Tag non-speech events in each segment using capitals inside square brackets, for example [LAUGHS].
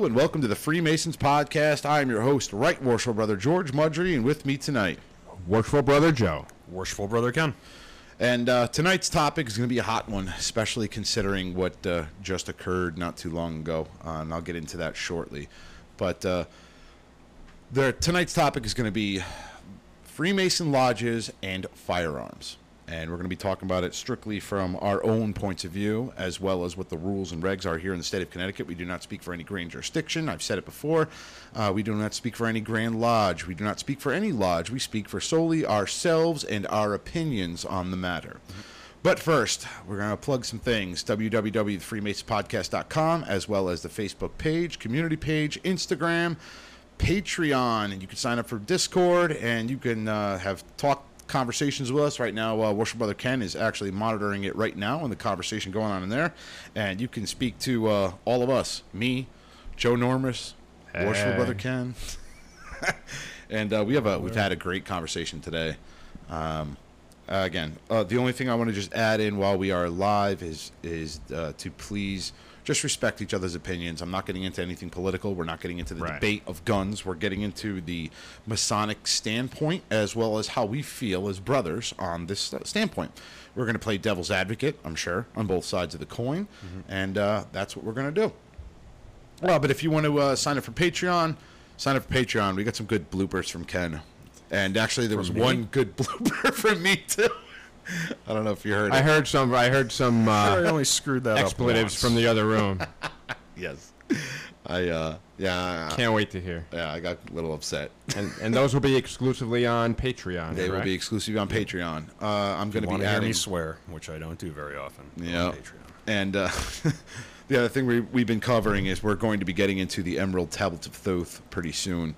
Hello and welcome to the Freemasons Podcast. I am your host, Right Worshipful Brother George Mudry, and with me tonight. Worshipful brother Joe. Worshipful brother Ken. And uh, tonight's topic is going to be a hot one, especially considering what uh, just occurred not too long ago. Uh, and I'll get into that shortly. But uh, there, tonight's topic is going to be Freemason lodges and firearms. And we're going to be talking about it strictly from our own points of view, as well as what the rules and regs are here in the state of Connecticut. We do not speak for any grand jurisdiction. I've said it before. Uh, we do not speak for any grand lodge. We do not speak for any lodge. We speak for solely ourselves and our opinions on the matter. But first, we're going to plug some things www.freemasonpodcast.com, as well as the Facebook page, community page, Instagram, Patreon, and you can sign up for Discord and you can uh, have talk conversations with us right now. Uh, Worship Brother Ken is actually monitoring it right now and the conversation going on in there, and you can speak to uh, all of us, me, Joe Normus, Worship Brother Ken, [LAUGHS] and uh, we have a we've had a great conversation today. Um, again, uh, the only thing I want to just add in while we are live is is uh, to please just respect each other's opinions. I'm not getting into anything political. We're not getting into the Right. debate of guns. We're getting into the Masonic standpoint as well as how we feel as brothers on this standpoint. We're going to play devil's advocate, I'm sure, on both sides of the coin, and uh, that's what we're going to do. Well, but if you want to uh, sign up for Patreon, sign up for Patreon. We got some good bloopers from Ken, and actually there was one good [LAUGHS] blooper from me too. [LAUGHS] I don't know if you heard. I it. heard some. I heard some [LAUGHS] I uh, only screwed that expletives up from the other room. [LAUGHS] Yes, I uh, yeah, I- Can't wait to hear. yeah, I got a little upset. And and those will be exclusively on Patreon. They will be exclusive on Patreon. Uh, I'm going to be to hear adding me swear, which I don't do very often. Yeah. Patreon. And uh, the other thing we, we've been covering is we're going to be getting into the Emerald Tablets of Thoth pretty soon.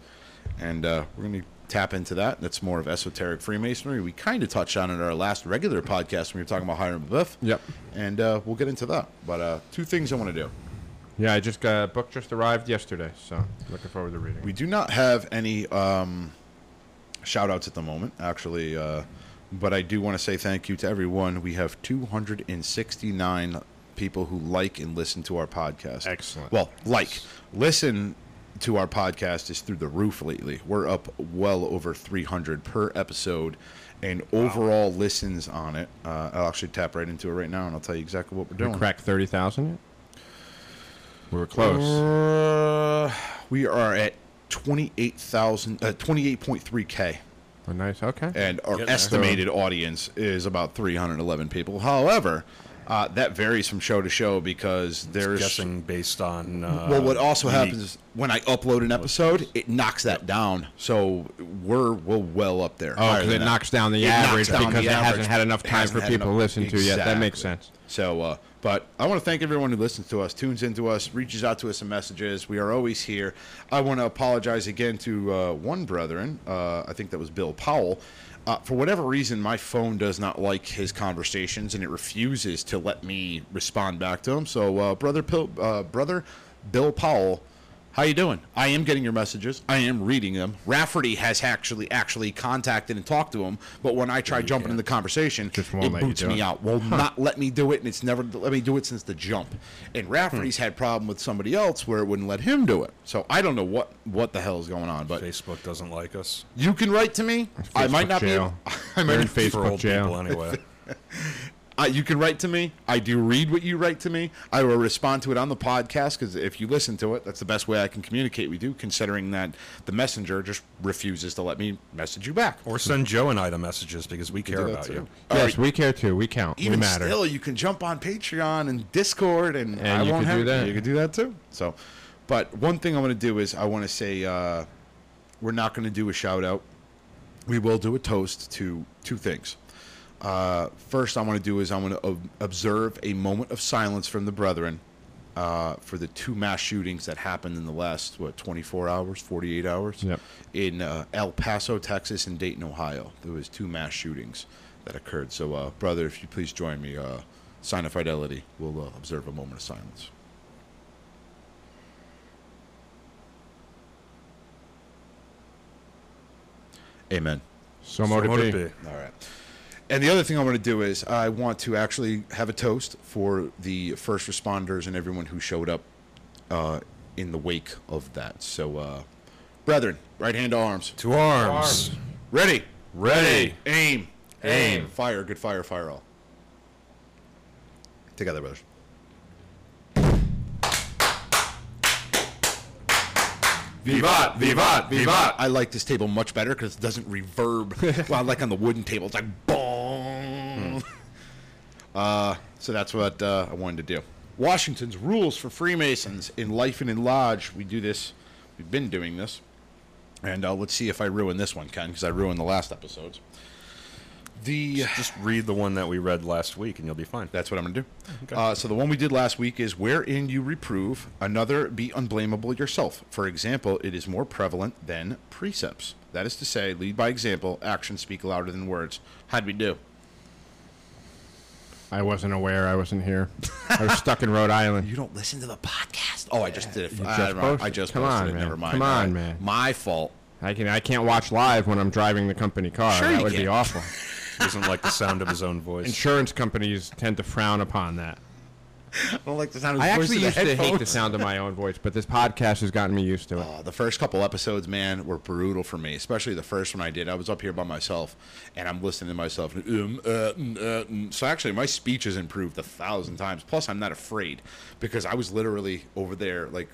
And uh, we're going to tap into that. That's more of esoteric Freemasonry. We kind of touched on it in our last regular podcast when we were talking about Hiram Abiff. Yep. And uh, we'll get into that. But uh, two things I want to do. Yeah, I just got a book just arrived yesterday, so looking forward to reading. We do not have any um, shout outs at the moment, actually. Uh, but I do want to say thank you to everyone. We have 269 people who like and listen to our podcast. Excellent. Well, like, listen to our podcast is through the roof lately. We're up well over 300 per episode. And overall listens on it. Uh, I'll actually tap right into it right now, and I'll tell you exactly what we're we doing. cracked thirty thousand? We were close. Uh, we are at 28,000, uh, 28.3K. Oh, nice. Okay. and our Getting there. estimated audience is about 311 people. However, uh, that varies from show to show because there's Guessing based on. Uh, well, what also unique- happens is when I upload an episode, it knocks that down. So we're we're well up there. Oh, because it that. knocks down the It average down because the it average. hasn't had enough time for people to listen to yet. That makes sense. So, uh, but I want to thank everyone who listens to us, tunes into us, reaches out to us in messages. We are always here. I want to apologize again to uh, one brethren. Uh, I think that was Bill Powell. Uh, for whatever reason, my phone does not like his conversations, and it refuses to let me respond back to him. So, uh, brother, Pil- uh, brother Bill Powell, how you doing? I am getting your messages. I am reading them. Rafferty has actually actually contacted and talked to him, but when I try jumping in the conversation, Just won't it let you boots do me it. out. Will not let me do it, and it's never let me do it since the jump. And Rafferty's Hmm. had problem with somebody else where it wouldn't let him do it. So I don't know what what the hell is going on, but Facebook doesn't like us. you can write to me. I might not be. Able, [LAUGHS] I might You're in For Facebook old jail. people, anyway. [LAUGHS] uh, you can write to me. I do read what you write to me. I will respond to it on the podcast because if you listen to it, that's the best way I can communicate with you. Considering that the messenger just refuses to let me message you back. or send Joe and I the messages because we care about too. you. All yes, right. we care too. We count. even we matter. still, you can jump on Patreon and Discord, and, And I you won't could have do that. You could do that too. So, but one thing I want to do is I want to say uh, we're not going to do a shout out we will do a toast to two things. Uh, first, I want to do is I want to observe a moment of silence from the brethren uh, for the two mass shootings that happened in the last what 24 hours, 48 hours, Yep. in uh, El Paso, Texas, and Dayton, Ohio. There was two mass shootings that occurred. So, uh, brother, if you please join me, uh, sign of fidelity. We'll uh, observe a moment of silence. Amen. So mote So it mote be. it be. All right. And the other thing I want to do is I want to actually have a toast for the first responders and everyone who showed up uh, in the wake of that. So, uh, brethren, right hand to arms. To arms. Ready. Ready. Aim. Aim. Fire. Good fire. Fire all. Together, brothers. Vivat, vivat, vivat. I like this table much better because it doesn't reverb. [LAUGHS] well, like on the wooden table, it's like boom. [LAUGHS] Uh, so that's what uh, I wanted to do. Washington's rules for Freemasons in life and in lodge. We do this. We've been doing this, and uh, let's see if I ruin this one, Ken, because I ruined the last episodes. The Just read the one that we read last week and you'll be fine. that's what I'm going to do. Uh, so the one we did last week is wherein you reprove another, be unblameable yourself. For example, it is more prevalent than precepts. That is to say, lead by example, actions speak louder than words. How'd we do? I wasn't aware. I wasn't here. I was stuck in Rhode Island. You don't listen to the podcast. Oh, I just did it. You I, just I it. just Come posted on, it. man. Never mind. Come on, man. My fault. I can. I can't watch live when I'm driving the company car. Sure that would be can. awful. [LAUGHS] Doesn't like the sound of his own voice. Insurance companies tend to frown upon that. I [LAUGHS] don't like the sound of I actually used to hate the sound of my own voice, but this podcast has gotten me used to it. Uh, the first couple episodes, man, were brutal for me. Especially the first one I did. I was up here by myself, and I'm listening to myself. Um, uh, mm, uh, mm. So actually, my speech has improved a thousand times. Plus, I'm not afraid because I was literally over there, like.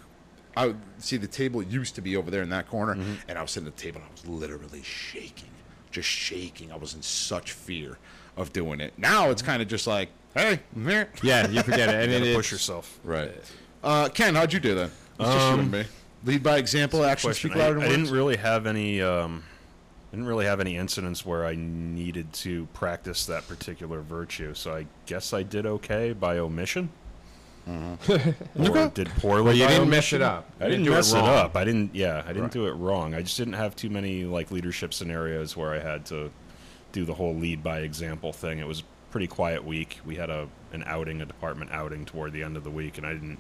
I would see the table used to be over there in that corner, and I was sitting at the table and I was literally shaking, just shaking. I was in such fear of doing it. Now it's kind of just like, hey, meh. Yeah, you forget it, and [LAUGHS] You it gotta is. push yourself. right. Uh, Ken, how'd you do then? It's just you and me. Lead by example, actions speak I, louder I than words. didn't really have any. Um, didn't really have any incidents where I needed to practice that particular virtue. So I guess I did okay by omission. [LAUGHS] or did poorly. Well, you by didn't mess omission. it up. I You didn't do mess it, wrong. up. I didn't. Yeah, I didn't Right. do it wrong. I just didn't have too many like leadership scenarios where I had to do the whole lead by example thing. It was a pretty quiet week. We had a an outing, a department outing toward the end of the week, and I didn't.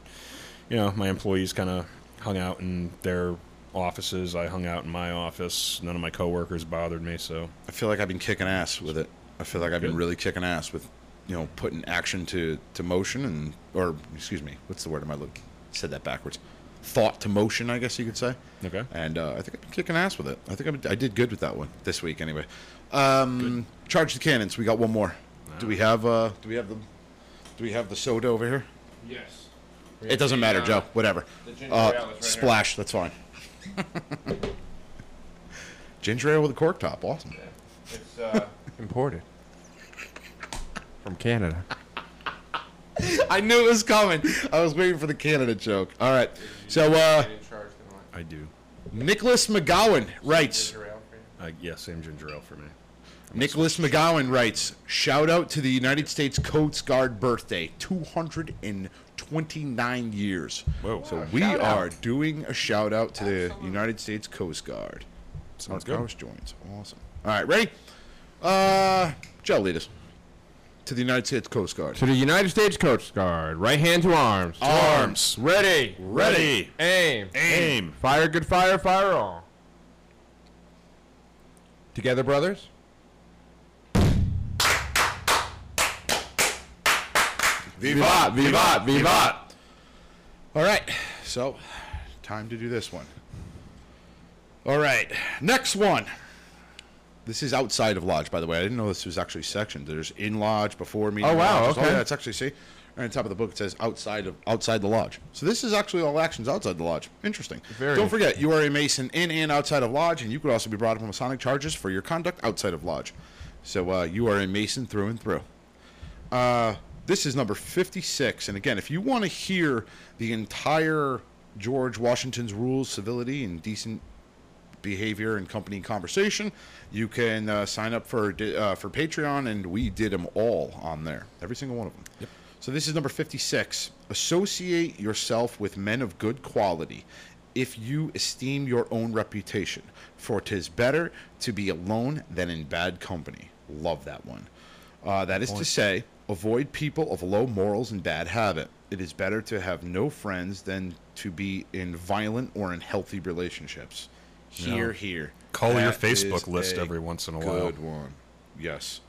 You know, my employees kind of hung out in their offices. I hung out in my office. None of my coworkers bothered me. So I feel like I've been kicking ass with it. I feel like I've been really kicking ass with, you know, putting action to, to motion and, or excuse me, what's the word am I looking? Said that backwards. Thought to motion, I guess you could say. okay. And uh, I think I've been kicking ass with it. I think I, I did good with that one this week, anyway. Um, charge the cannons. We got one more. Do we have? Uh, do we have the? Do we have the soda over here? Yes. It doesn't matter, Joe. Whatever. the ginger Uh, ale is right here. splash. That's fine. [LAUGHS] ginger ale with a cork top. Awesome. It's uh, [LAUGHS] imported from Canada. [LAUGHS] I knew it was coming. I was waiting for the Canada joke. All right. So, uh, I do. Nicholas McGowan writes. I, yeah, same ginger ale for me. Nicholas McGowan writes, shout out to the United States Coast Guard birthday, 229 years. Whoa. So we shout out. are doing a shout out to the United States Coast Guard. Sounds Our good. House joins. Awesome. All right, ready? Uh, Joe, lead us. To the United States Coast Guard. To the United States Coast Guard, right hand to arms. Arms. Ready. Ready. Aim. Aim. Fire good fire, fire all. Together, brothers. Vivat, vivat, vivat. All right, so time to do this one. All right, next one. This is outside of lodge, by the way. I didn't know this was actually sectioned. There's in lodge, before meeting. Oh, wow, lodges. okay. Oh, yeah, it's actually see right on top of the book. It says outside of outside the lodge. So this is actually all actions outside the lodge. Interesting. Very Don't forget, you are a mason in and outside of lodge, and you could also be brought up on Masonic charges for your conduct outside of lodge. So uh, you are a mason through and through. Uh, this is number 56. And again, if you want to hear the entire George Washington's rules, civility, and decent behavior and company conversation, you can uh, sign up for uh, for Patreon, and we did them all on there, every single one of them. Yep. So this is number fifty-six. Associate yourself with men of good quality, if you esteem your own reputation. For 'tis better to be alone than in bad company. Love that one. Uh, that is to say, avoid people of low morals and bad habit. It is better to have no friends than to be in violent or unhealthy relationships. Here, No. here. Call your Facebook list every once in a while. Good one. Yes.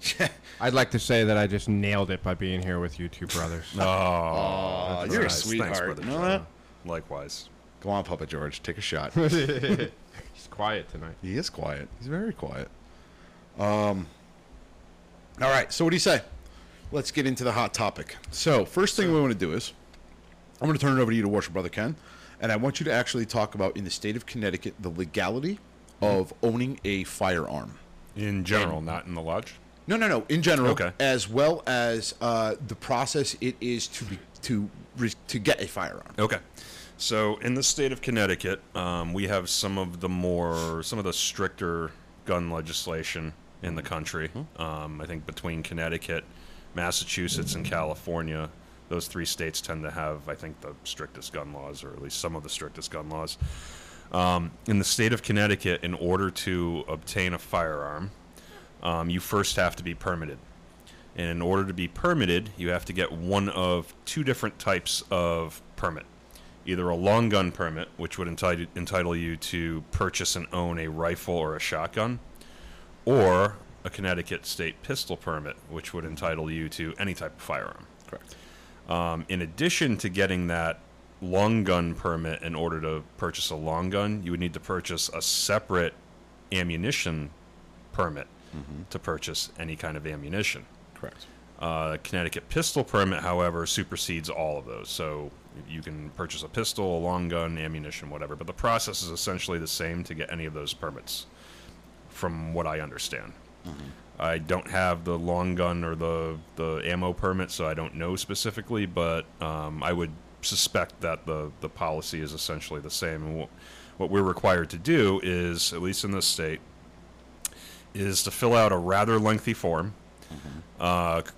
[LAUGHS] I'd like to say that I just nailed it by being here with you two brothers. [LAUGHS] Oh, Aw, that's you're a nice. sweetheart. Thanks, brother You know that? Likewise. Go on, Papa George. Take a shot. [LAUGHS] He's quiet tonight. he is quiet. He's very quiet. Um. All right. So what do you say? Let's get into the hot topic. So first thing we want to do is, I'm going to turn it over to you to watch brother Ken, and I want you to actually talk about in the state of Connecticut the legality of owning a firearm. In general, not in the lodge. No, no, no. In general, Okay. as well as uh, the process it is to be to re- to get a firearm. Okay. So in the state of Connecticut, um, we have some of the more, some of the stricter gun legislation in the country. Um, I think between Connecticut, Massachusetts, and California, those three states tend to have, I think, the strictest gun laws, or at least some of the strictest gun laws. Um, in the state of Connecticut, in order to obtain a firearm, um, you first have to be permitted. And in order to be permitted, you have to get one of two different types of permit. Either a long gun permit, which would entitle, entitle you to purchase and own a rifle or a shotgun, or a Connecticut state pistol permit, which would entitle you to any type of firearm. Correct. Um, in addition to getting that long gun permit in order to purchase a long gun, you would need to purchase a separate ammunition permit to purchase any kind of ammunition. Correct. Uh, Connecticut pistol permit, however, supersedes all of those. So you can purchase a pistol, a long gun, ammunition, whatever. But the process is essentially the same to get any of those permits, from what I understand. I don't have the long gun or the the ammo permit, so I don't know specifically. But um, I would suspect that the the policy is essentially the same. And what, what we're required to do is, at least in this state, is to fill out a rather lengthy form. Uh, c-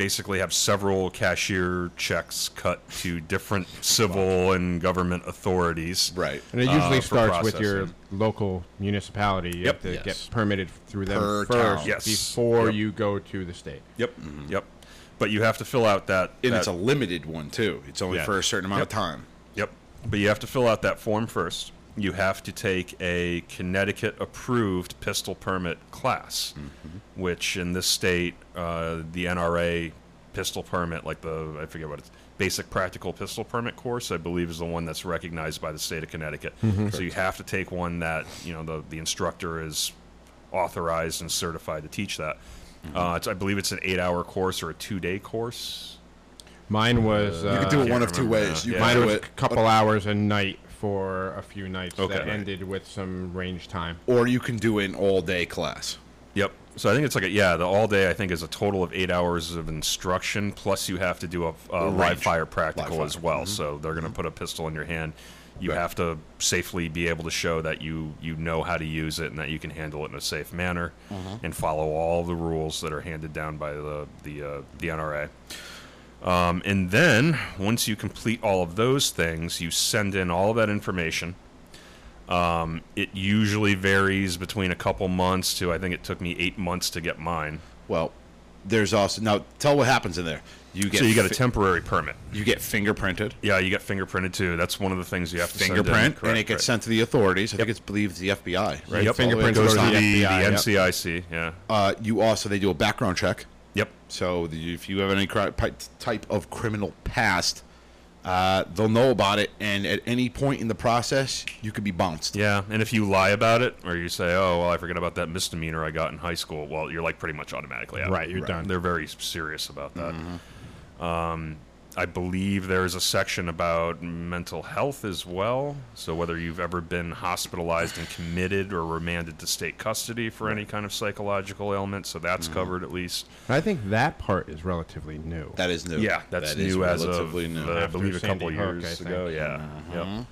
basically, have several cashier checks cut to different civil and government authorities. Right. And it usually Uh, for starts with your local municipality. You Yep. have to Yes. get permitted through them Per first. Yes. before Yep. you go to the state. Yep. Yep. But you have to fill out that. And that it's a limited one too. It's only Yeah. for a certain amount of time. Yep. But you have to fill out that form first. You have to take a Connecticut approved pistol permit class, which in this state, uh, the NRA pistol permit, like the, I forget what it's, basic practical pistol permit course, I believe is the one that's recognized by the state of Connecticut. So you have to take one that, you know, the, the instructor is authorized and certified to teach that. Uh, it's, I believe it's an eight hour course or a two day course. Mine was. Uh, You could do it one of two ways. now. You Yeah. Mine was it, a couple hours a night for a few nights Okay. that ended with some range time. or you can do an all-day class. Yep. So I think it's like a yeah, the all day I think is a total of eight hours of instruction plus you have to do a, a live fire practical Live as fire. well. Mm-hmm. So they're going to mm-hmm. put a pistol in your hand. You Right. have to safely be able to show that you you know how to use it and that you can handle it in a safe manner mm-hmm. and follow all the rules that are handed down by the the uh, the NRA. Um, and then once you complete all of those things, you send in all of that information. Um, it usually varies between a couple months to I think it took me eight months to get mine. Well, there's also now tell what happens in there. You get so you got a temporary permit. you get fingerprinted. Yeah, you get fingerprinted too. That's one of the things you have to send in. Fingerprint, and it gets right. sent to the authorities. I think it's believed the FBI, right? Yep, the fingerprint goes goes to to the, the the FBI, yep. NCIC. Yeah. Uh, you also they do a background check. Yep. So the, if you have any cri- type of criminal past, uh, they'll know about it, and at any point in the process, you could be bounced. Yeah, and if you lie about it or you say, "Oh, well, I forget about that misdemeanor I got in high school," well, you're like pretty much automatically out. Right, you're done. They're very serious about that. Mm-hmm. Um, I believe there's a section about mental health as well. So whether you've ever been hospitalized and committed or remanded to state custody for any kind of psychological ailment, so that's Mm-hmm. covered at least. I think that part is relatively new. That is new. Yeah, that's That is new as of relatively new. uh, I After believe a couple Hook, years I ago. think. Yeah. Yep.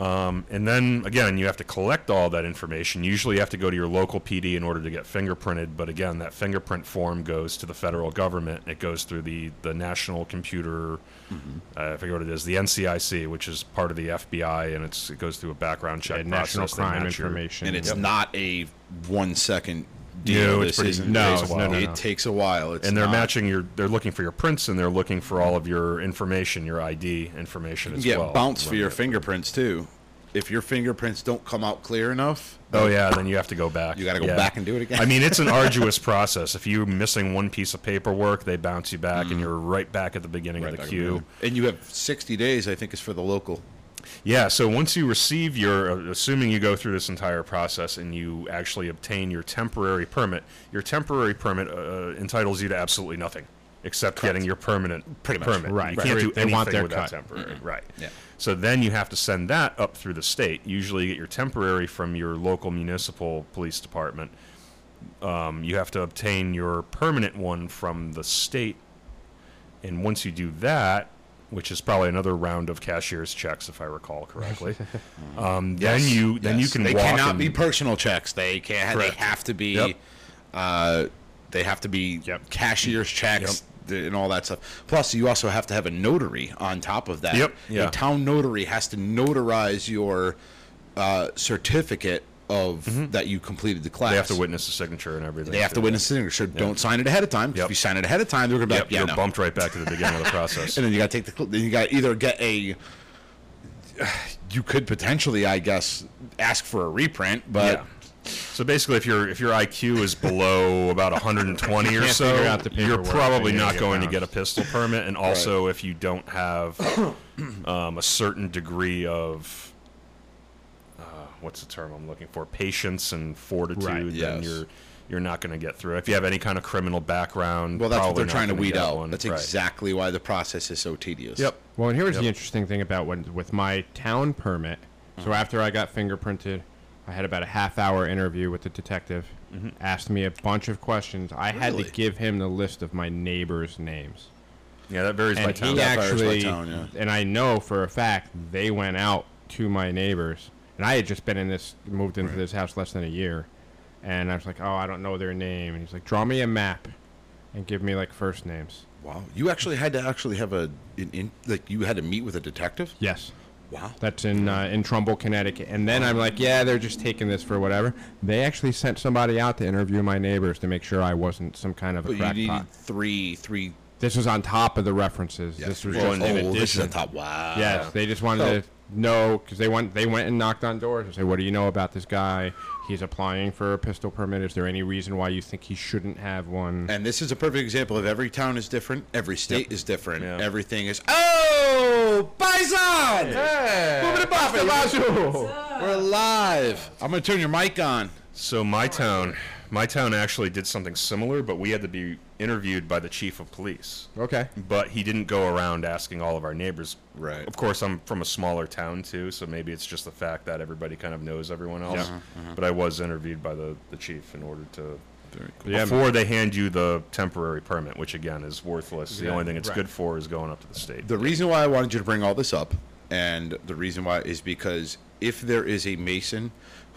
Um, and then again, you have to collect all that information. Usually, you have to go to your local PD in order to get fingerprinted. But again, that fingerprint form goes to the federal government. It goes through the the National Computer, uh, I forget what it is, the NCIC, which is part of the FBI, and it's it goes through a background check Yeah, national process. They crime information. and it's Yep. not a one second No, it's pretty- no, it takes a no, while. no, It takes a while. It's and they're not- matching your. They're looking for your prints, and they're looking for all of your information, your ID information as get well. bounced for your you- fingerprints too. If your fingerprints don't come out clear enough, Oh yeah, then you have to go back. You gotta go Yeah. back and do it again. I mean, it's an [LAUGHS] arduous process. If you're missing one piece of paperwork, they bounce you back, and you're right back at the beginning Mm. Right of the queue. and you have 60 days. I think is for the local. Yeah. So once you receive your, uh, assuming you go through this entire process and you actually obtain your temporary permit, your temporary permit uh, entitles you to absolutely nothing except getting your permanent Pretty much. permit. Right. You Right. can't do They anything want their without cut. temporary. Right. Yeah. So then you have to send that up through the state. Usually, you get your temporary from your local municipal police department. Um, you have to obtain your permanent one from the state, and once you do that, which is probably another round of cashier's checks, if I recall correctly, [LAUGHS] um, then you then you can They walk cannot and- be personal checks. They can. They have to be. Yep. Uh, they have to be Yep. cashier's checks th- and all that stuff. Plus, you also have to have a notary on top of that. Yep, yeah. A town notary has to notarize your uh, certificate of that you completed the class. Mm-hmm. They have to witness the signature and everything. They have to witness the signature. Don't sign it ahead of time. Yep. If you sign it ahead of time, they're gonna be Yep, like, "Yeah, you're no." bumped right back to the beginning of the process. [LAUGHS] And then you got to take the. Then you got to either get a. You could potentially, I guess, ask for a reprint, but yeah. So basically, if your if your IQ is below about [LAUGHS] 120 or so, figure out the you're probably not going to get a pistol permit. And also, if you don't have [COUGHS] um, a certain degree of what's the term I'm looking for, patience and fortitude, Right, then you're you're not going to get through. If you have any kind of criminal background, well, that's what they're trying to weed out. one. That's Right. exactly why the process is so tedious. Yep. Well, and here's the interesting thing about when with my town permit. So mm-hmm. after I got fingerprinted, I had about a half hour interview with the detective. Mm-hmm. Asked me a bunch of questions. I had to give him the list of my neighbors' names. Yeah, that varies by and town. he That varies by actually, town, yeah. and I know for a fact they went out to my neighbors, and I had just been in this, moved into this house less than a year, and I was like, oh, I don't know their name, and he's like, draw me a map, and give me like first names. Wow. You actually had to actually have a in, in like you had to meet with a detective. Yes. Wow. That's in uh, in Trumbull, Connecticut. And then I'm like, yeah, they're just taking this for whatever. They actually sent somebody out to interview my neighbors to make sure I wasn't some kind of a But you crackpot. needed three three. This was on top of the references. This was well, just oh, in this is on top. Wow. Yes, they just wanted to know because they went they went and knocked on doors and say, "What do you know about this guy? He's applying for a pistol permit. Is there any reason why you think he shouldn't have one?" And this is a perfect example of every town is different, every state is different, Yeah. everything is. Oh, Bison! Moving above We're live. I'm gonna turn your mic on. So my town, my town actually did something similar, but we had to be interviewed by the chief of police. Okay. But he didn't go around asking all of our neighbors. Right. Of course, I'm from a smaller town too, so maybe it's just the fact that everybody kind of knows everyone else. Yeah. Mm-hmm. But I was interviewed by the, the chief in order to Yeah, before they hand you the temporary permit, which again is worthless. The Yeah, only thing it's right. good for is going up to the state. The reason why I wanted you to bring all this up, and the reason why is because if there is a Mason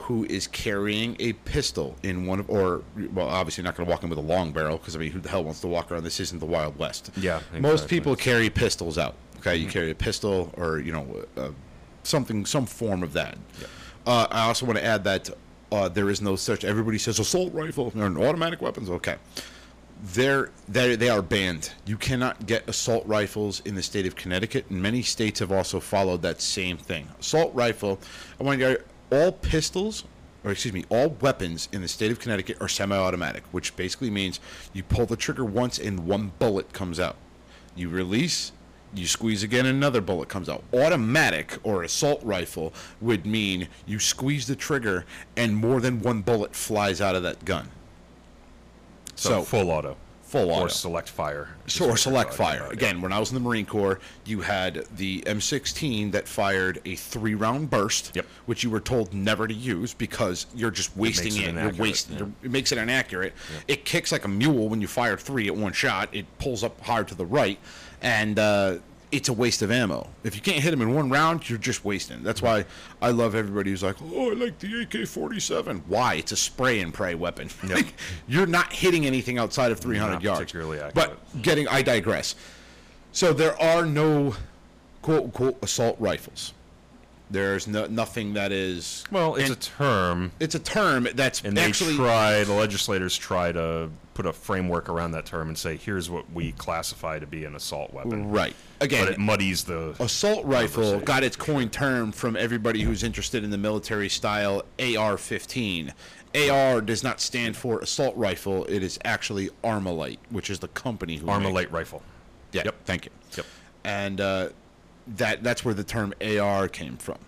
who is carrying a pistol in one of, or well, obviously not going to walk in with a long barrel because I mean, who the hell wants to walk around? This isn't the Wild West. Yeah, most people carry pistols out. Okay, you carry a pistol or you know uh, something, some form of that. Uh, I also want to add that uh, there is no such. Everybody says assault rifle or automatic weapons. Okay, they're they they are banned. You cannot get assault rifles in the state of Connecticut, and many states have also followed that same thing. Assault rifle. I want to all pistols, or excuse me, all weapons in the state of Connecticut are semi-automatic, which basically means you pull the trigger once and one bullet comes out. You release, you squeeze again, and another bullet comes out. Automatic or assault rifle would mean you squeeze the trigger and more than one bullet flies out of that gun. so, so- full auto, Full or select fire, So, or select fire. Again, when I was in the Marine Corps, you had the M16 that fired a three round burst, Yep. which you were told never to use because you're just wasting it it. You're wasting. yeah. It makes it inaccurate. It kicks like a mule when you fire three at one shot. It pulls up hard to the right, and uh, it's a waste of ammo. If you can't hit them in one round, you're just wasting. That's why I love everybody who's like, "Oh, I like the AK-47." Why? It's a spray and pray weapon. [LAUGHS] Like, [LAUGHS] you're not hitting anything outside of 300 Not yards. particularly accurate. But getting, I digress. So there are no quote unquote assault rifles. There's no nothing that is. Well, it's and a term, it's a term that's and actually they try. The legislators try to put a framework around that term and say, "Here's what we classify to be an assault weapon." right. Again, But it muddies the. assault rifle got its coined term from everybody who's interested in the military style AR-15. AR does not stand for assault rifle. It is actually Armalite, which is the company who Armalite rifle. Yeah. Yep. Thank you. Yep. And uh, that that's where the term AR came from.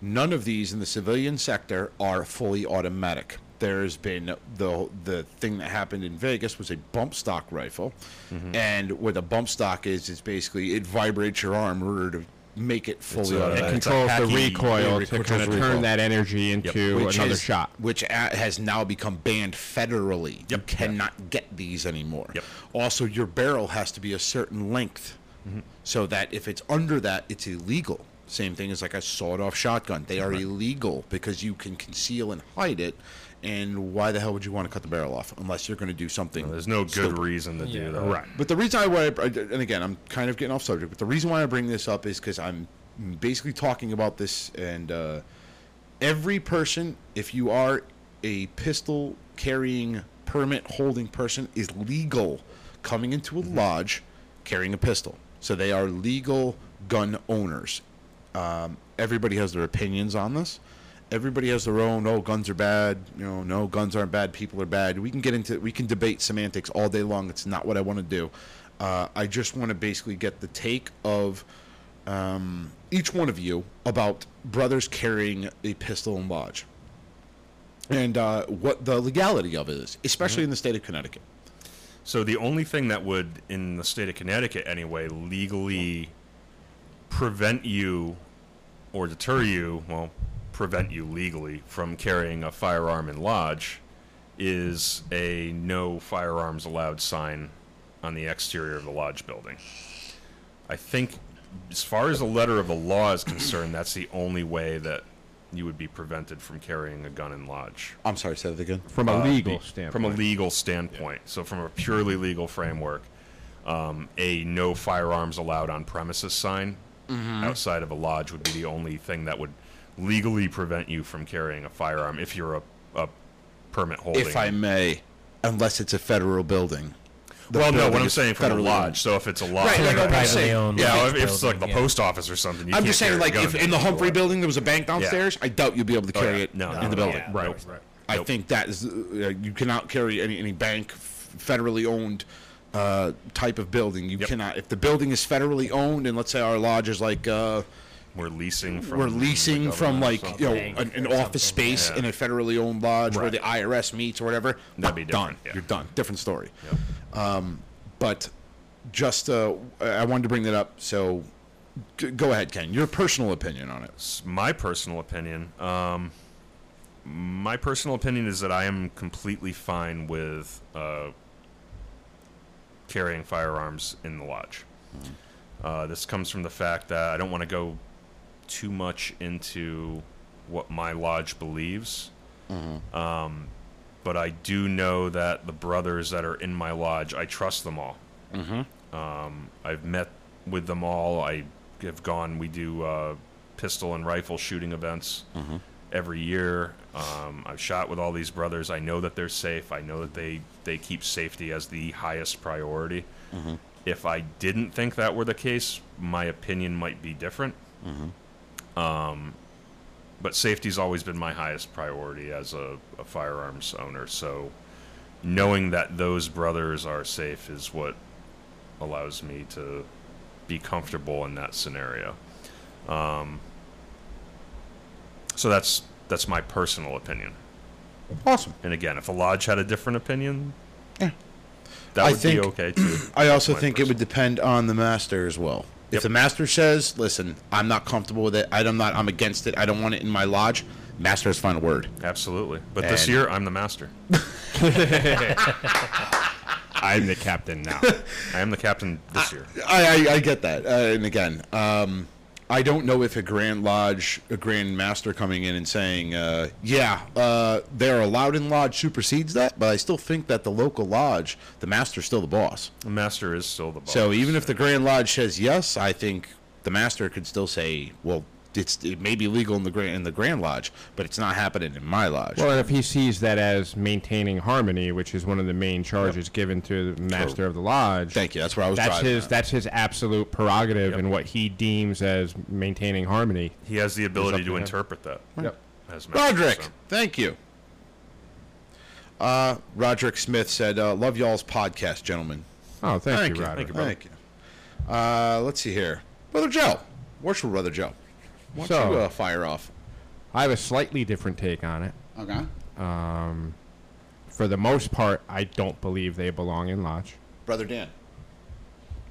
None of these in the civilian sector are fully automatic. There's been the the thing that happened in Vegas was a bump stock rifle, Mm-hmm. and what a bump stock is is basically it vibrates your arm in order to make it fully a- It automatic. It's a controls the recoil to which kind of turn that energy into which another is- shot. Which has now become banned federally. You Yep. cannot get these anymore. Yep. Also, your barrel has to be a certain length, Mm-hmm. so that if it's under that, it's illegal. Same thing as like a sawed-off shotgun. They are illegal because you can conceal and hide it. And why the hell would you want to cut the barrel off unless you're going to do something? There's no good stupid? reason to Yeah. do that. Right. But the reason I why, and again, I'm kind of getting off subject, but the reason why I bring this up is because I'm basically talking about this, and uh, every person, if you are a pistol carrying permit holding person, is legal coming into a lodge carrying a pistol. So they are legal gun owners. Um, everybody has their opinions on this. Everybody has their own. Oh, guns are bad. You know, no, guns aren't bad. People are bad. We can get into. We can debate semantics all day long. It's not what I want to do. Uh, I just want to basically get the take of um, each one of you about brothers carrying a pistol in lodge, and uh, what the legality of it is, especially in the state of Connecticut. So the only thing that would, in the state of Connecticut anyway, legally prevent you or deter you, well, prevent you legally from carrying a firearm in lodge is a no firearms allowed sign on the exterior of the lodge building. I think, as far as the letter of the law is concerned, that's the only way that you would be prevented from carrying a gun in lodge I'm sorry, say that again. From a uh, legal be- standpoint. From a legal standpoint. So from a purely legal framework, um, a no firearms allowed on premises sign Mm-hmm. outside of a lodge would be the only thing that would legally prevent you from carrying a firearm if you're a, a permit holding. If I may, unless it's a federal building. The well, no, what I'm is saying from a federally lodge. So if it's a lodge, Right, no, no, but I'm Privately saying- owned yeah, lodge if it's like the yeah. post office or something. You I'm can't just saying, like, if in in the Humphrey lodge. building there was a bank downstairs, I doubt you'd be able to Oh, carry yeah. it No, in no, the no, building. yeah, Right, Nope. right. I Nope. think that is, uh, you cannot carry any any bank f- federally owned uh, type of building. You Yep. cannot if the building is federally owned, and let's say our lodge is like uh, We're leasing from. we're leasing from like you know Bank an, an office space Yeah. in a federally owned lodge where Right. the IRS meets or whatever. That'd be done. different, yeah. You're done. Different story. Yep. Um, but just uh, I wanted to bring that up. So g- go ahead, Ken. Your personal opinion on it. S- my personal opinion um, my personal opinion is that i am completely fine with uh, carrying firearms in the lodge uh, this comes from the fact that i don't want to go too much into what my lodge believes um, but i do know that the brothers that are in my lodge i trust them all um, I've met with them all. I have gone. We do uh, pistol and rifle shooting events every year. Um, I've shot with all these brothers. I know that they're safe. I know that they they keep safety as the highest priority. If I didn't think that were the case, my opinion might be different. Um, but safety's always been my highest priority as a, a firearms owner. So knowing that those brothers are safe is what allows me to be comfortable in that scenario. Um, so that's that's my personal opinion. Awesome. And again, if a lodge had a different opinion, Yeah. that I would think- be okay too. I also think it would depend on the master as well. If Yep. the master says, "Listen, I'm not comfortable with it. I'm not. I'm against it. I don't want it in my lodge," master has final word. Absolutely. But this year, I'm the master. [LAUGHS] [LAUGHS] I'm the captain now. I am the captain this year. I, I, I get that. Uh, and again, um, I don't know if a Grand Lodge, a Grand Master coming in and saying, uh, yeah, uh, they're allowed in Lodge supersedes that, but I still think that the local Lodge, the Master's still the boss. The master is still the boss. So even if the Grand Lodge says yes, I think the Master could still say, well, it's it may be legal in the Grand in the Grand Lodge, but it's not happening in my lodge. Well, and if he sees that as maintaining harmony, which is one of the main charges given to the master of the lodge, Thank you. That's where I was that's his at. that's his absolute prerogative Yep. and what he deems as maintaining harmony. he has the ability to to interpret that. Yep. As Roderick, so. thank you. Uh, Roderick Smith said, uh, "Love y'all's podcast, gentlemen." Oh, thank, Thank you, you. Roderick. Thank you, brother. Thank you. Uh, let's see here, brother Joe. Worshipful brother Joe. Why don't So- you uh, fire off? I have a slightly different take on it. Okay. Um, for the most part, I don't believe they belong in lodge. Brother Dan.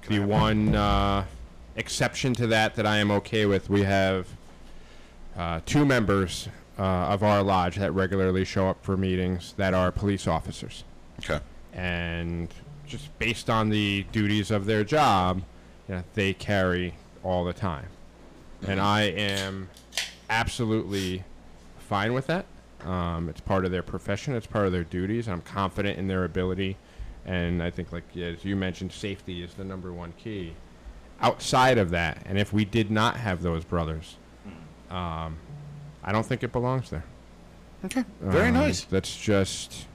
The one uh, exception to that that I am okay with, we have uh, two members uh, of our lodge that regularly show up for meetings that are police officers. Okay. And just based on the duties of their job, you know, they carry all the time. And I am absolutely fine with that. Um, it's part of their profession. It's part of their duties. I'm confident in their ability, and I think, like yeah, as you mentioned, safety is the number one key. Outside of that, and if we did not have those brothers, um, I don't think it belongs there. Okay. Very Um, nice. That's just.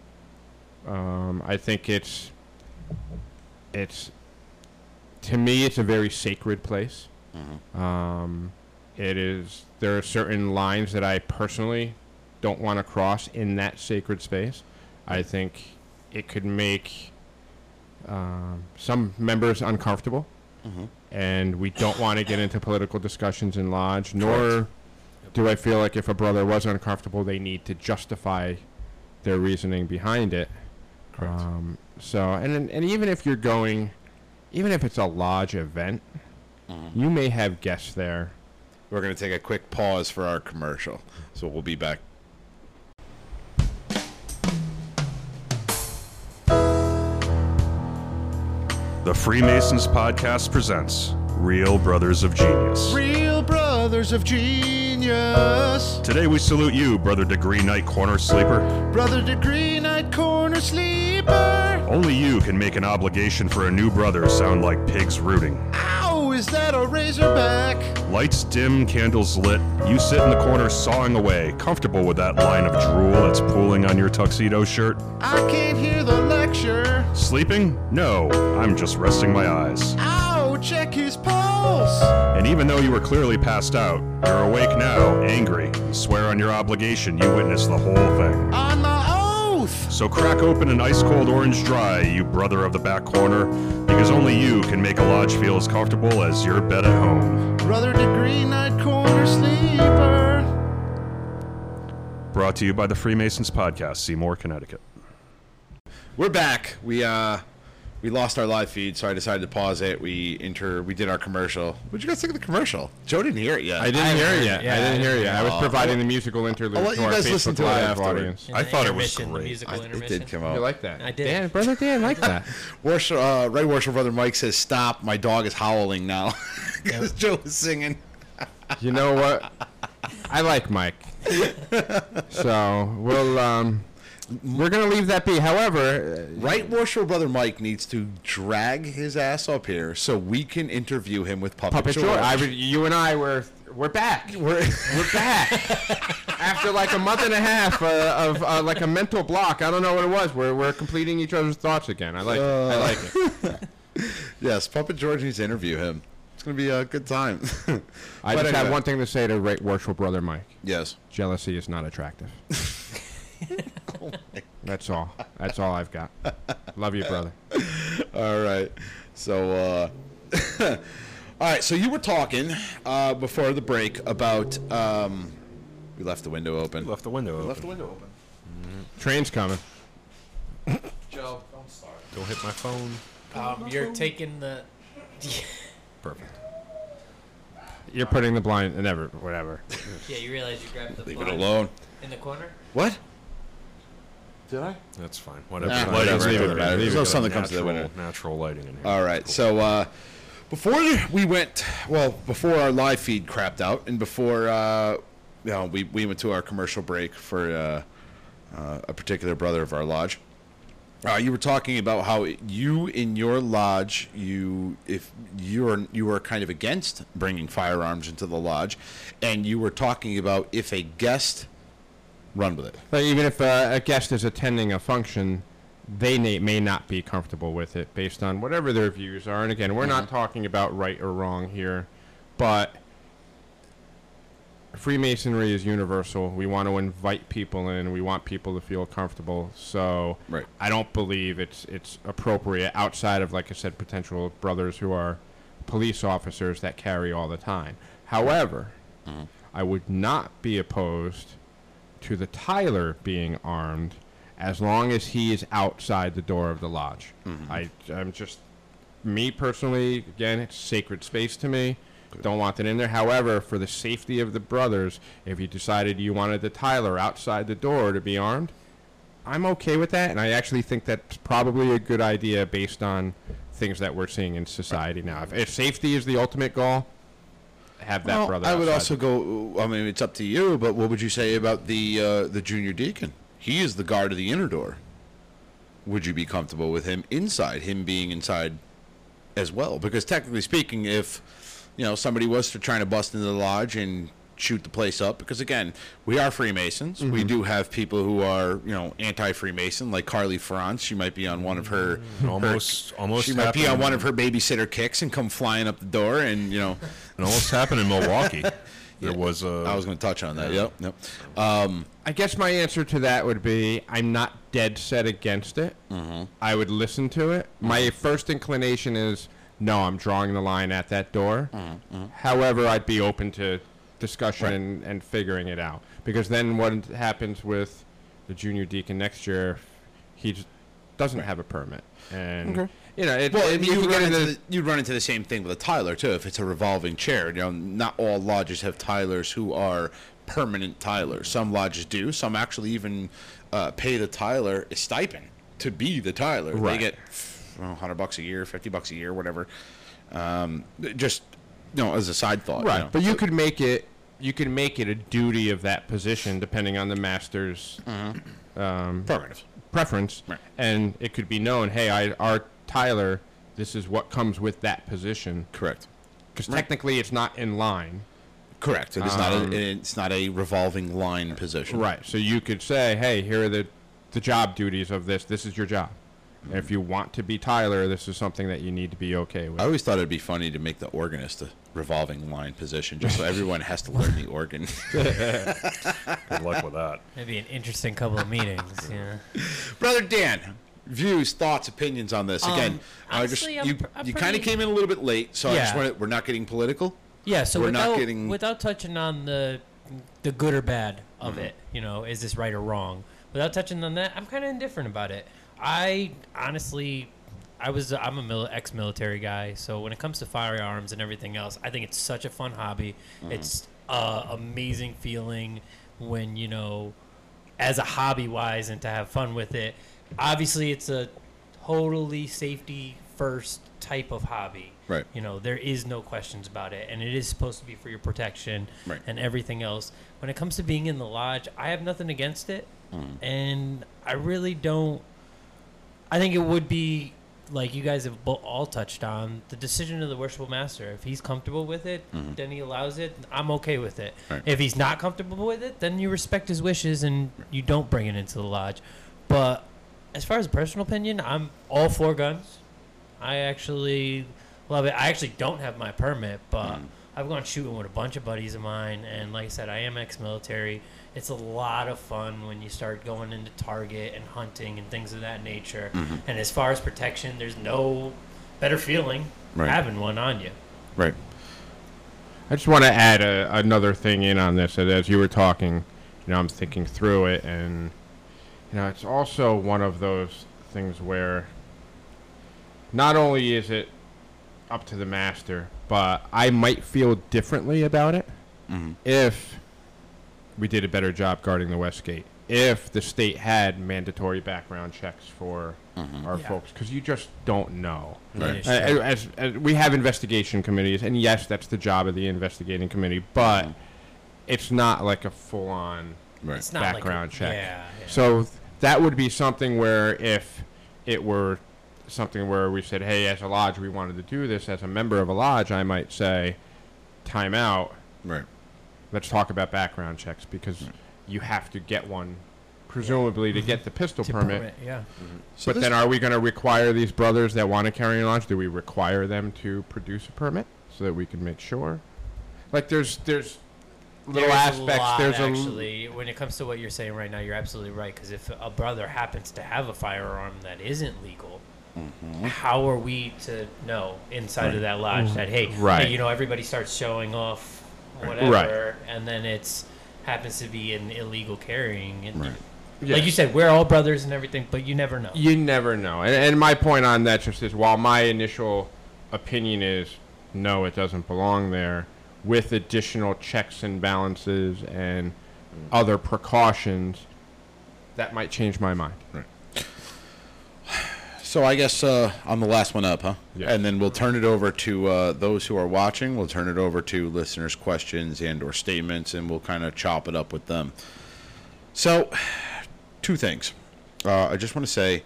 Um, I think it's. It's. To me, it's a very sacred place. Mm-hmm. Um, it is. There are certain lines that I personally don't want to cross in that sacred space. I think it could make um, some members uncomfortable, Mm-hmm. and we don't want to get into political discussions in lodge. Nor do I feel like if a brother was uncomfortable, they need to justify their reasoning behind it. Correct. Um, so, and and even if you're going, even if it's a lodge event, Mm-hmm. you may have guests there. We're going to take a quick pause for our commercial, so we'll be back. The Freemasons podcast presents Real Brothers of Genius. Real Brothers of Genius. Today we salute you, Brother Degree Night Corner Sleeper. Brother Degree Night Corner Sleeper. Only you can make an obligation for a new brother sound like pigs rooting. Is that a razorback? Lights dim, candles lit. You sit in the corner sawing away, comfortable with that line of drool that's pooling on your tuxedo shirt. I can't hear the lecture. Sleeping? No, I'm just resting my eyes. Ow, check his pulse. And even though you were clearly passed out, you're awake now, angry, and swear on your obligation you witnessed the whole thing. Oath. So crack open an ice cold orange dry, you brother of the back corner, because only you can make a lodge feel as comfortable as your bed at home. Brother Degree Night Corner Sleeper. Brought to you by the Freemasons Podcast, Seymour, Connecticut. We're back. We uh we lost our live feed, so I decided to pause it. We enter we did our commercial. What'd you guys think of the commercial? Joe didn't hear it yet. I didn't I hear it it, yet. yeah, I didn't hear it yet. I was providing the musical interlude I'll let to you our guys Facebook listen to it Live afterward. audience. I thought it was intermission, the great. musical I- it intermission. did come You out. like that? I did. Dan, brother Dan, like that. [LAUGHS] Worship, uh, right worship brother Mike says stop. My dog is howling now [LAUGHS] because Joe is singing. You know what? I like Mike. [LAUGHS] so we'll um, we're gonna leave that be. However, uh, Right worship brother Mike needs to drag his ass up here so we can interview him with Puppet, Puppet George. George, I, you and I were we're back. [LAUGHS] We're, We're back after like a month and a half uh, of uh, like a mental block. I don't know what it was. We're we're completing each other's thoughts again. I like it. I Uh. like it. [LAUGHS] yes, Puppet George needs to interview him. It's gonna be a good time. [LAUGHS] I just have one thing to say to right worshipful brother Mike. yes. Jealousy is not attractive. [LAUGHS] That's all. That's all I've got. Love you, brother. [LAUGHS] All right. So, uh, [LAUGHS] all right. So you were talking uh, before the break about. Um, we left the window open. Left the window open. Left the window open. Train's coming. Joe, don't start. Don't hit my phone. Um, you're taking the. Perfect. You're putting the blind. Never. Whatever. yeah, you realize you grabbed the Leave it alone. in the corner. What? Did I? That's fine. Whatever. Nah, Lighting's whatever, good. it doesn't matter. There's no sun that comes to the Natural- window. Natural lighting in here. All right. So uh, before we went, well, before our live feed crapped out, and before uh, you know, we we went to our commercial break for uh, uh, a particular brother of our lodge. Uh, you were talking about how you in your lodge, you if you are you were kind of against bringing firearms into the lodge, and you were talking about if a guest run with it. But even if uh, a guest is attending a function, they may, may not be comfortable with it based on whatever their views are. And again, we're not talking about right or wrong here, but Freemasonry is universal. We want to invite people in. We want people to feel comfortable. So Right. I don't believe it's it's appropriate outside of, like I said, potential brothers who are police officers that carry all the time. However, I would not be opposed to the Tyler being armed as long as he is outside the door of the lodge. Mm-hmm. I, I'm just, me personally, again, it's sacred space to me. Don't want it in there. However, for the safety of the brothers, if you decided you wanted the Tyler outside the door to be armed, I'm okay with that, and I actually think that's probably a good idea based on things that we're seeing in society now. If, if safety is the ultimate goal, have that Well, brother. I would outside also go. I mean, it's up to you. But what would you say about the uh, the junior deacon? He is the guard of the inner door. Would you be comfortable with him inside? Him being inside as well? Because technically speaking, if you know somebody was to trying to bust into the lodge and shoot the place up, because again, we are Freemasons. We mm-hmm. do have people who are you know anti-Freemason, like Carly Franz. She might be on one of her mm-hmm. Almost, almost. She might be on one of her babysitter kicks and come flying up the door, and you know. It almost happened in Milwaukee. [LAUGHS] There was a. I was going to touch on that. Yep. Yep. Um, I guess my answer to that would be I'm not dead set against it. Mm-hmm. I would listen to it. My mm-hmm. first inclination is no, I'm drawing the line at that door. However, I'd be open to discussion. Right. and, and figuring it out. Because then what happens with the junior deacon next year, he just doesn't have a permit. And, you know, it, Well, it- you you would run into into the, you'd run into the same thing with a Tyler too. If it's a revolving chair, you know, not all lodges have Tylers who are permanent Tylers. Some lodges do. Some actually even uh, pay the Tyler a stipend to be the Tyler. They get well, hundred bucks a year, fifty bucks a year, whatever. Um, just you know, as a side thought, Right, know. but you could make it you could make it a duty of that position depending on the master's um, Prerogative. preference, Right. and it could be known. Hey, I our Tyler, this is what comes with that position Correct. because Right. technically it's not in line. Correct. It is not. Um, A, it's not a revolving line position. Right. So you could say, hey, here are the the job duties of this. This is your job. And if you want to be Tyler, this is something that you need to be okay with. I always thought it'd be funny to make the organist a revolving line position, just so everyone has to learn the organ. [LAUGHS] good luck with that. Maybe an interesting couple of meetings. Yeah. [LAUGHS] Brother Dan, views, thoughts, opinions on this. Again, Um, I just honestly, I'm you pr- I'm you kind of came in a little bit late, so I just Yeah. want we're not getting political. Yeah. So We're not without getting- without touching on the the good or bad of Mm-hmm. it, you know, is this right or wrong? Without touching on that, I'm kind of indifferent about it. I honestly, I was I'm a mil- ex-military guy, so when it comes to firearms and everything else, I think it's such a fun hobby. Mm-hmm. It's a amazing feeling when you know, as a hobby wise, and to have fun with it. Obviously, it's a totally safety first type of hobby. Right. You know, there is no questions about it, and it is supposed to be for your protection Right. and everything else. When it comes to being in the lodge, I have nothing against it, Mm. and I really don't. I think it would be like you guys have all touched on the decision of the worshipful master. If he's comfortable with it, then he allows it. I'm okay with it. Mm-hmm. Right. If he's not comfortable with it, then you respect his wishes and you don't bring it into the lodge. But as far as personal opinion, I'm all for guns. I actually love it. I actually don't have my permit, but Mm. I've gone shooting with a bunch of buddies of mine, and like I said, I am ex-military. It's a lot of fun when you start going into target and hunting and things of that nature. Mm-hmm. And as far as protection, there's no better feeling Right. having one on you. Right. I just want to add a, another thing in on this. As you were talking, you know, I'm thinking through it, and you know, it's also one of those things where not only is it up to the master, but I might feel differently about it Mhm. if we did a better job guarding the west gate. if the state had mandatory background checks for our Yeah. folks, because you just don't know. Right. Uh, as, as we have investigation committees, and yes, that's the job of the investigating committee, but it's not like a full-on Right. It's not like a- background check. Yeah, yeah. So th- that would be something where if it were something where we said, hey, as a lodge, we wanted to do this, as a member of a lodge, I might say, time out, Right. let's talk about background checks because hmm. you have to get one, presumably, to get the pistol To permit. permit, yeah. Mm-hmm. So but then are we going to require these brothers that want to carry a launch, do we require them to produce a permit so that we can make sure? Like there's there's little There's aspects. A lot, there's a actually, when it comes to what you're saying right now, you're absolutely right. Because if a brother happens to have a firearm that isn't legal, Mm-hmm. how are we to know inside of that lodge that hey, Right. hey, you know, everybody starts showing off Right. whatever, and then it's happens to be an illegal carrying. And Right. Yeah. Like you said, we're all brothers and everything, but you never know. You never know. And, and my point on that just is while my initial opinion is no, it doesn't belong there, with additional checks and balances and other precautions, that might change my mind. So I guess uh, I'm the last one up, huh? Yes. And then we'll turn it over to uh, those who are watching. We'll turn it over to listeners' questions and or statements, and we'll kind of chop it up with them. So, two things. Uh, I just want to say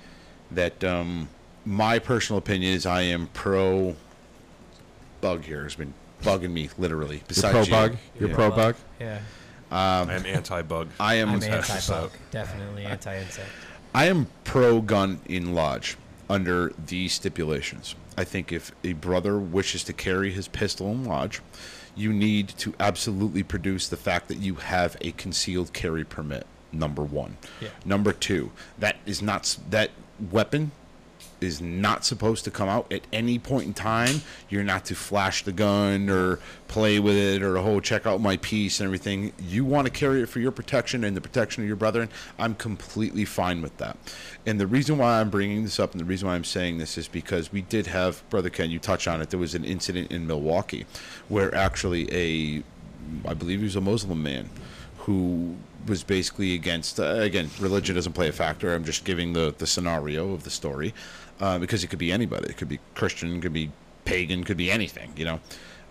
that um, my personal opinion is I am pro bug here. Has been bugging me literally. You're Besides pro you. bug? You're Yeah. pro bug? Yeah, I am anti-bug. I am. I'm [LAUGHS] anti-bug, definitely anti-insect. I am pro gun in lodge under these stipulations. I think if a brother wishes to carry his pistol in lodge, you need to absolutely produce the fact that you have a concealed carry permit. Number one. Yeah. Number two, that is not that weapon is not supposed to come out at any point in time. You're not to flash the gun or play with it or oh check out my piece and everything. You want to carry it for your protection and the protection of your brethren. I'm completely fine with that. And the reason why I'm bringing this up and the reason why I'm saying this is because we did have brother Ken. You touch on it. There was an incident in Milwaukee where actually a, I believe he was a Muslim man who was basically against uh, again religion doesn't play a factor i'm just giving the the scenario of the story uh, because it could be anybody. It could be christian could be pagan could be anything you know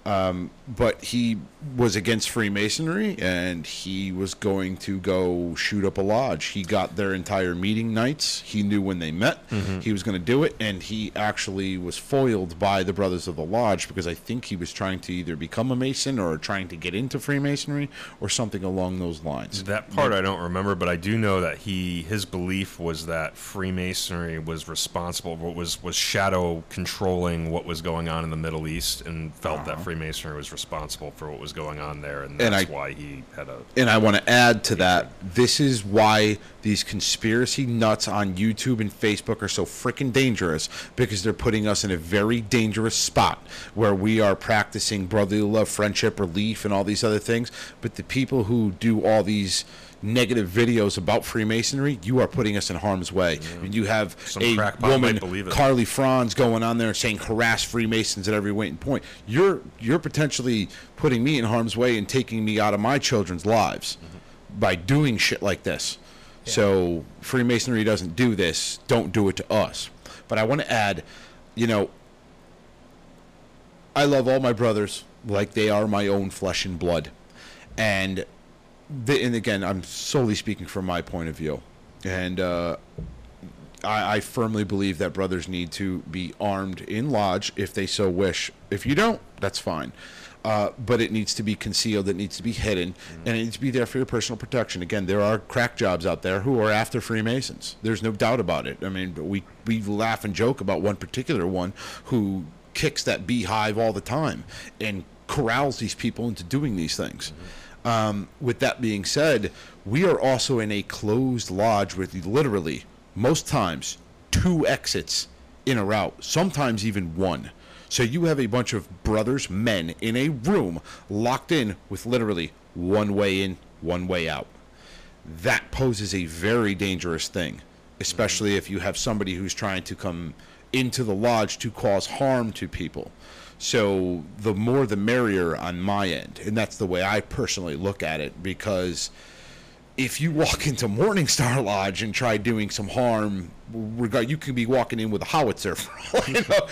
um, but he was against Freemasonry and he was going to go shoot up a lodge. He got their entire meeting nights. He knew when they met. He was going to do it, and he actually was foiled by the Brothers of the Lodge because I think he was trying to either become a Mason or trying to get into Freemasonry or something along those lines. That part I don't remember, but I do know that he his belief was that Freemasonry was responsible, was was shadow controlling what was going on in the Middle East, and felt that Freemasonry was responsible for what was going on there, and And that's I- why he had a. And I want to add to that, this is why these conspiracy nuts on YouTube and Facebook are so freaking dangerous because they're putting us in a very dangerous spot where we are practicing brotherly love, friendship, relief, and all these other things. But the people who do all these negative videos about Freemasonry, you are putting us in harm's way. And you have Some a woman, believe. Carly Franz, going on there saying harass Freemasons at every point. You're you're potentially putting me in harm's way and taking me out of my children's lives by doing shit like this. So Freemasonry doesn't do this. Don't do it to us. But I want to add, you know, I love all my brothers like they are my own flesh and blood, and the, and again, I'm solely speaking from my point of view, and uh, I, I firmly believe that brothers need to be armed in lodge if they so wish. If you don't, that's fine. Uh, but it needs to be concealed. It needs to be hidden, and it needs to be there for your personal protection. Again, there are crack jobs out there who are after Freemasons. There's no doubt about it. I mean, we we laugh and joke about one particular one who kicks that beehive all the time and corrals these people into doing these things. Um, with that being said, we are also in a closed lodge with literally most times two exits in a route, sometimes even one. So you have a bunch of brothers, men in a room locked in with literally one way in, one way out. That poses a very dangerous thing, especially if you have somebody who's trying to come into the lodge to cause harm to people. So the more the merrier on my end, and that's the way I personally look at it because if you walk into Morningstar Lodge and try doing some harm, regard you could be walking in with a howitzer. [LAUGHS] For all you know,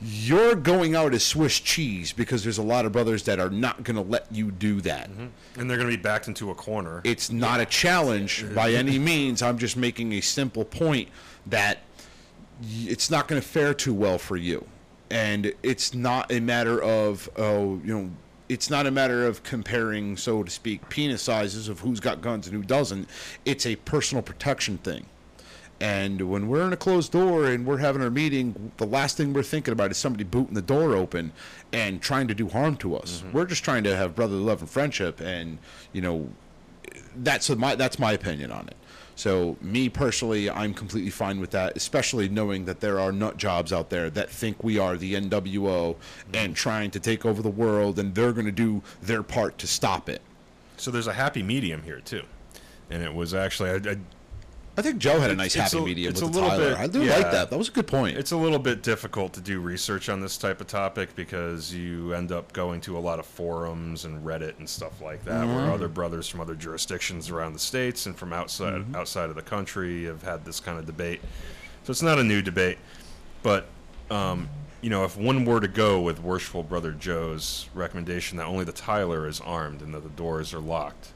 you're going out as Swiss cheese because there's a lot of brothers that are not going to let you do that. Mm-hmm. and they're going to be backed into a corner. It's not a challenge by any means. I'm just making a simple point that it's not going to fare too well for you. And it's not a matter of, oh, you know, it's not a matter of comparing, so to speak, penis sizes of who's got guns and who doesn't. It's a personal protection thing. And when we're in a closed door and we're having our meeting, the last thing we're thinking about is somebody booting the door open and trying to do harm to us. Mm-hmm. We're just trying to have brotherly love and friendship, and you know, that's my that's my opinion on it. So me personally, I'm completely fine with that, especially knowing that there are nut jobs out there that think we are the NWO mm-hmm. and trying to take over the world, and they're going to do their part to stop it. so there's a happy medium here too, and it was actually I, I I think Joe had a nice happy a- medium with Tyler. bit- I do yeah. like that. That was a good point. It's a little bit difficult to do research on this type of topic because you end up going to a lot of forums and Reddit and stuff like that, Mm-hmm. where other brothers from other jurisdictions around the states and from outside Mm-hmm. outside of the country have had this kind of debate. So it's not a new debate, but um, you know, if one were to go with worshipful brother Joe's recommendation that only the Tyler is armed and that the doors are locked,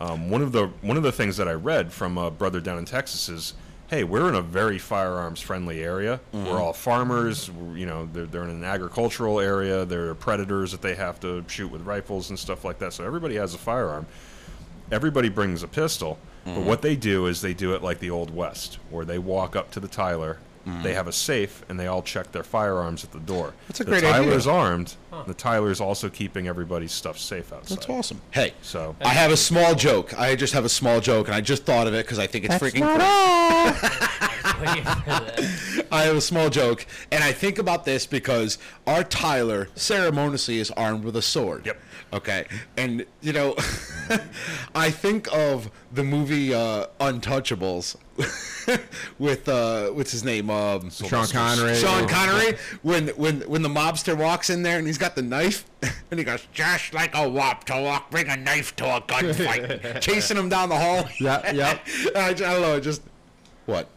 um, one of the one of the things that I read from a brother down in Texas is, hey, we're in a very firearms friendly area. Mm-hmm. We're all farmers. We're, you know, they're, they're in an agricultural area. There are predators that they have to shoot with rifles and stuff like that. So everybody has a firearm. Everybody brings a pistol. But mm-hmm. what they do is they do it like the old west, where they walk up to the Tyler. Mm-hmm. They have a safe, and they all check their firearms at the door. That's a the great idea. Tyler's armed. The Tyler's also keeping everybody's stuff safe outside. That's awesome. Hey, So I have a small joke. I just have a small joke, and I just thought of it because I think it's freaking great. Waiting for that. I have a small joke, and I think about this because our Tyler ceremoniously is armed with a sword. Yep. Okay, and you know, [LAUGHS] I think of the movie uh, Untouchables [LAUGHS] with uh, what's his name? Um, Sean Connery. Sean Connery. When when when the mobster walks in there and he's got the knife, [LAUGHS] and he goes, "Just like a wop to walk, bring a knife to a gunfight," chasing him down the hall. Yeah, yeah. I, I don't know, just what.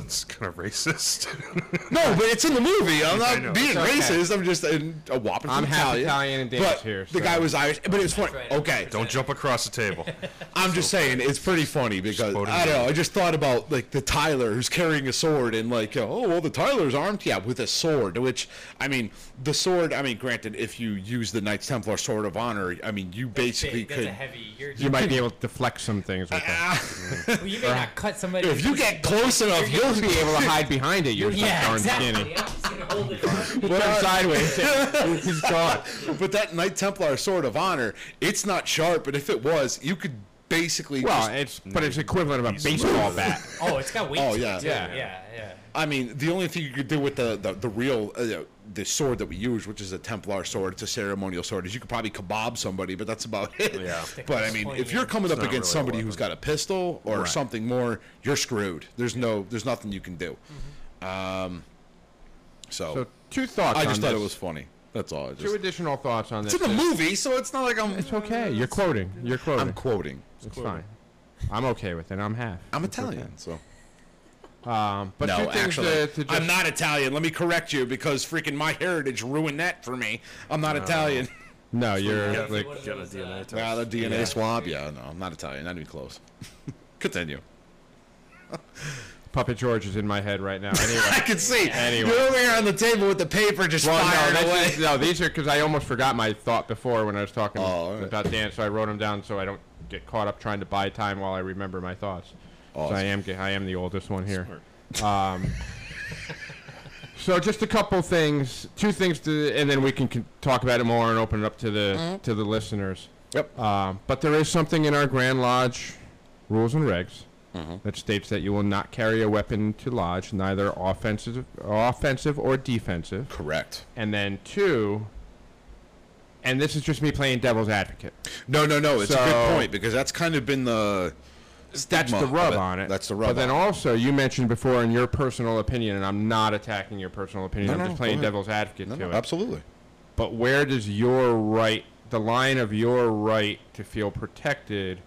It's kind of racist. [LAUGHS] No, but it's in the movie. I'm I not being It's okay. racist. I'm just a, a whopping I'm from half Italian. Italian and Danish but here, The so- guy was Irish, but it was funny. right. Okay, Don't jump across the table. [LAUGHS] I'm just saying it's pretty funny because Exploding I don't know. I just thought about like the Tyler who's carrying a sword and like oh well the Tyler's armed yeah with a sword which I mean the sword I mean granted if you use the Knights Templar sword of honor I mean you basically Big, That's could a heavy. You're, You might be [LAUGHS] able to deflect some things with that. Ah, well, you may not cut somebody. if you get close enough you'll You'll be able to hide behind it. You're so [LAUGHS] Yeah, darn exactly. skinny. I'm just gonna hold it. Put him sideways. [LAUGHS] He's gone. but that Knight Templar sword of honor it's not sharp but if it was you could basically Well, just- it's but it's equivalent of a baseball [LAUGHS] bat. Oh, it's got weight. Oh, yeah. too. Yeah. yeah, yeah. I mean, the only thing you could do with the the, the real uh, the sword that we use, which is a Templar sword, it's a ceremonial sword, is you could probably kebab somebody, but that's about it. Yeah. But I mean, if you're coming up against really somebody who's got a pistol or Right. something more, you're screwed. There's no, there's nothing you can do. Mm-hmm. Um, so, So two thoughts. I just on thought this. it was funny. That's all. I two additional thoughts on this. it's in the movie, so it's not like I'm. It's okay. You're quoting. You're quoting. I'm quoting. it's fine. I'm okay with it. I'm half. I'm It's okay. Italian, so. Um, but two No, things actually, to, to just, I'm not Italian. Let me correct you because freaking my heritage ruined that for me. I'm not Italian. [LAUGHS] No, you're Yeah, like What are Get a DNA test. Yeah, the DNA Yeah. swab. Yeah, no, I'm not Italian. Not even close. [LAUGHS] Continue. Puppet George is in my head right now. Anyway. [LAUGHS] I can see. Anyway. You're over here on the table with the paper just Well, firing no, away. is- no, these are because I almost forgot my thought before when I was talking Oh, all right. about Dan, so I wrote them down so I don't get caught up trying to buy time while I remember my thoughts. So Awesome. I am I am the oldest one here. Um, [LAUGHS] so just a couple things, two things, to, and then we can, con- talk about it more and open it up to the to the listeners. Yep. Um, but there is something in our Grand Lodge rules and regs Mm-hmm. that states that you will not carry a weapon to lodge, neither offensive, offensive or defensive. Correct. And then two, and this is just me playing devil's advocate. No, no, no. It's a So- good point because that's kind of been the. That's stigma the rub of on it. That's the rub. But then on it. also, you mentioned before in your personal opinion, and I'm not attacking your personal opinion. No, I'm no, just playing devil's advocate No, to no, it. absolutely. But where does your right, the line of your right to feel protected,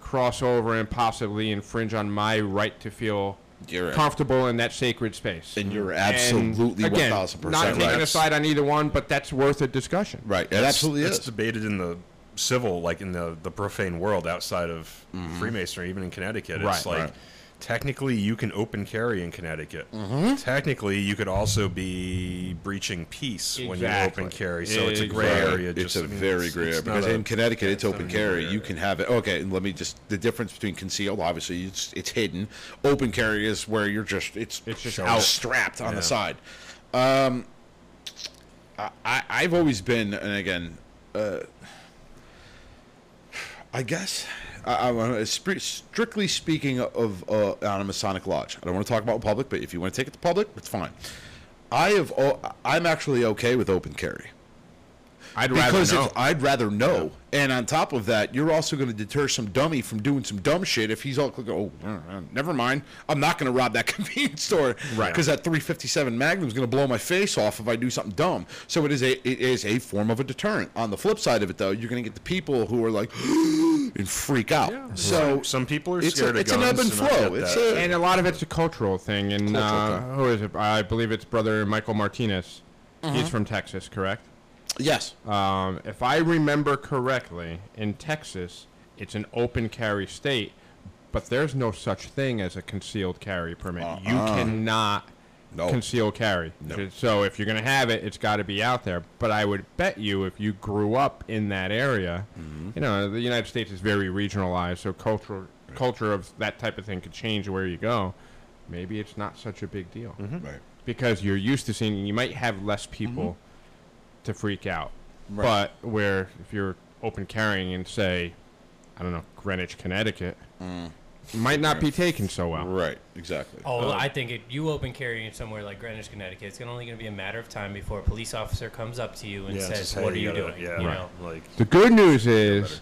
cross over and possibly infringe on my right to feel You're right. comfortable in that sacred space. And you're And absolutely again, 1000% not taking right. a side on either one, but that's worth a discussion. Right. It It's- absolutely it's is. debated in the civil, like in the the profane world outside of Mm-hmm. Freemasonry, even in Connecticut. Right, it's like right. technically you can open carry in Connecticut. Mm-hmm. Technically, you could also be breaching peace when you open carry. So it's a gray Exactly. area. It's Just, a I mean, very it's- gray area not because a- in Connecticut yeah, it's open carry. You can have it. Okay, let me just the difference between concealed. Obviously, it's it's hidden. Open carry is where you're just it's It's just out out. strapped on Yeah. the side. Um, I- I I've always been, and again, uh, I guess. I, I, strictly speaking of uh, on a Masonic lodge, I don't want to talk about public, but if you want to take it to public, it's fine. I have. I'm actually okay with open carry I'd rather know. if I'd rather know. And on top of that, you're also going to deter some dummy from doing some dumb shit if he's all like, oh, never mind. I'm not going to rob that [LAUGHS] convenience store Right. because that 357 Magnum is going to blow my face off if I do something dumb. So it is a it is a form of a deterrent. On the flip side of it, though, you're going to get the people who are like [GASPS] and freak out. So some people are it's scared a, of it's an guns. ebb and and flow. It's a and a lot of it's a cultural thing. And Cultural uh, thing. who is it? I believe it's brother Michael Martinez. Mm-hmm. He's from Texas, correct? Yes. Um, if I remember correctly, in Texas, it's an open carry state, but there's no such thing as a concealed carry permit. You cannot No. conceal carry. No. So if you're going to have it, it's got to be out there. But I would bet you, if you grew up in that area, Mm-hmm. you know, the United States is very regionalized, so cultural culture of that type of thing could change where you go. Maybe it's not such a big deal Right. because you're used to seeing. You might have less people to freak out, Right. but where if you're open carrying in say, I don't know, Greenwich, Connecticut, mm. it might not be taken so well. Right. Exactly. Oh, I think if you open carry in somewhere like Greenwich, Connecticut, it's gonna only going to be a matter of time before a police officer comes up to you and Yeah, says, just, "What are you gotta- doing?" Yeah, you right. know, like The good news is,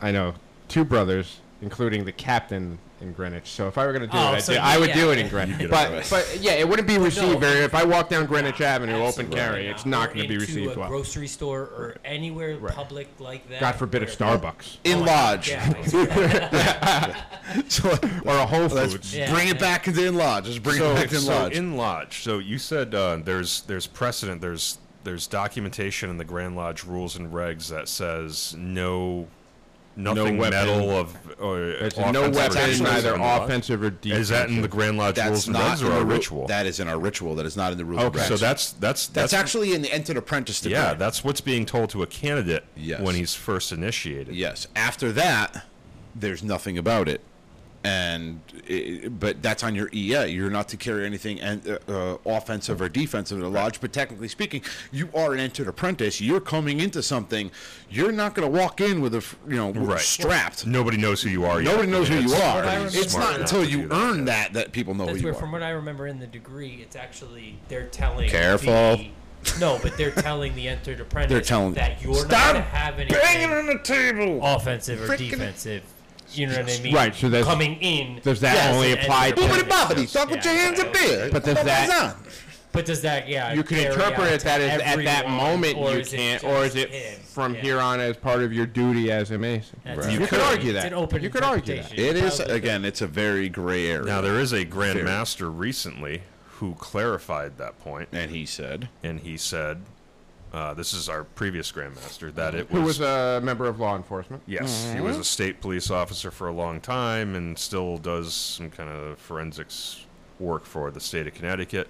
I know two brothers, including the captain in Greenwich. So if I were going to do Oh, it, I'd so do, I would yeah, do it in Greenwich. But, but yeah, it wouldn't be received no. very. If I walk down Greenwich Avenue, open Absolutely carry, it's not going to be received a well. grocery store or anywhere Right. public like that. God forbid a where- Starbucks In Oh, lodge. Yeah, [LAUGHS] [LAUGHS] so or a Whole let's Foods. Yeah. bring it back into in lodge. Just bring so, it back to in so lodge. in lodge. So you said uh, there's there's precedent. There's there's documentation in the Grand Lodge rules and regs that says no nothing weapon. metal of uh, or no or weapon, defensive neither in the lodge. offensive or defensive. Is that in the Grand Lodge That's rules and not in our ritual? That is in our ritual. That is not in the rules. okay, and so regs. that's that's that's actually in the entered apprentice degree. yeah, that's what's being told to a candidate Yes. when he's first initiated. yes. After that, there's nothing about it, and i but that's on your EA. You're not to carry anything and uh, uh, offensive or defensive in the lodge. But technically speaking, you are an entered apprentice. You're coming into something. You're not going to walk in with a you know Right. strapped. Nobody knows who you are. yet. Nobody knows who you are. what I pretty remember. It's not not until you do that, earn yeah. that that people know That's who where, you from what I remember in the degree, it's actually they're telling. Careful. the- no, but they're telling the entered apprentice They're telling- that you're not Stop going to have Banging anything on the table. offensive or Frickin- defensive. You know what I mean? Right, so there's- coming in. does that as only an apply to- Boobity bobbity. Talk with your hands up there. But does that- That, But does that, yeah? you can interpret it that to is at that moment you can't, or is it him? from Yeah. here on as part of your duty as a mason? Right. You it. could argue It's that. an open You could argue that. it is again. It's a very gray area. Now there is a Grand Master recently who clarified that point, and he said, and he said, uh, "This is our previous Grand Master that it was, Who was." was a member of law enforcement? yes, he was a state police officer for a long time, and still does some kind of forensics work for the state of Connecticut.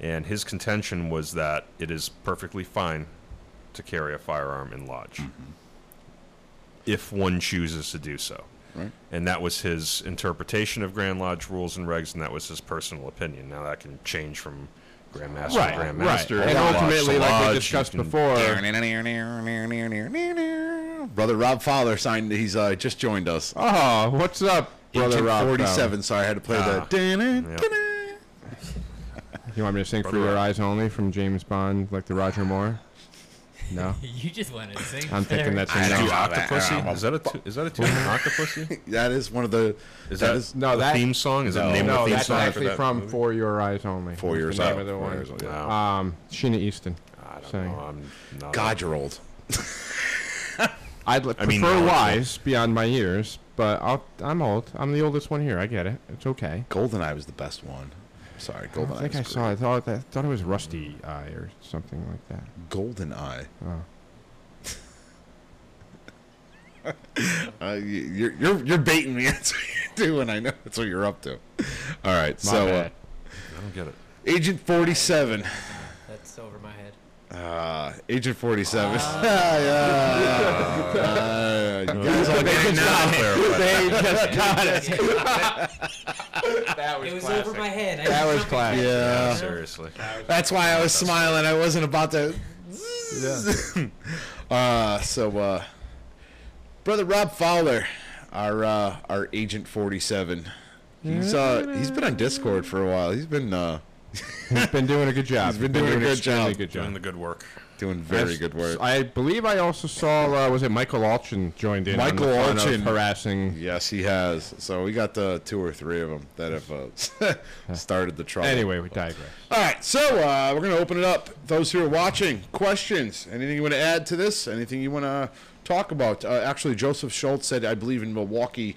And his contention was that it is perfectly fine to carry a firearm in lodge if one chooses to do so. Right. And that was his interpretation of Grand Lodge rules and regs, and that was his personal opinion. Now that can change from Grand Master Right, to Grand right. And ultimately, like we discussed before, "Brother Rob Fowler signed. He's uh, just joined us. oh, what's up, brother Rob? 47. Sorry, I had to play Ah, the. You want me to sing Brother "For Your Eyes Only" from James Bond, like the Roger Moore? No, [LAUGHS] You just wanted to sing. I'm thinking that's I a know. no. Octopussy? Is that a tu- is that a tune? [LAUGHS] Octopussy? That is one of the. Is that that, is No, the that- theme song? Is that No. the name No, of the theme that's song actually for that from movie? "For Your Eyes Only." For Your Eyes of Only. one. For Your yeah. Um, Sheena Easton. I don't Saying. know. I'm not God, you're old. [LAUGHS] I'd li- I mean, prefer knowledgeable. wise beyond my years, but I'll, I'm old. I'm the oldest one here. I get it. It's okay. Goldeneye was the best one. Sorry, Golden I Goldeneye. think I was saw. I thought I thought it was Rusty Eye or something like that. Goldeneye. Oh. [LAUGHS] Uh, you- you're you're you're baiting me. [LAUGHS] That's what you're doing. I know that's what you're up to. All right, My so uh. I don't get it. Agent Forty Seven. That's over my head. Uh, Agent Forty Seven. [LAUGHS] yeah, yeah. Uh, you guys all getting now. they just [LAUGHS] got it. that It was over my head. I That was was classic. Yeah. Seriously. That's why I was smiling. I wasn't about to. yeah. [LAUGHS] uh, so, uh, brother Rob Fowler, our uh, our Agent Forty Seven. He's uh he's been on Discord for a while. He's been uh He's been doing a good job. He's been doing a good job. Good Doing job. the good work. doing very Yes, good work. I believe I also saw. Uh, was it Michael Alchin joined in? Michael on the fun of Alchin. harassing. Yes, he has. So we got the two or three of them that have uh, [LAUGHS] started the trouble. Anyway, we digress. All right, so uh, we're going to open it up. Those who are watching, questions. Anything you want to add to this? Anything you want to talk about? Uh, actually, Joseph Schultz said, I believe in Milwaukee,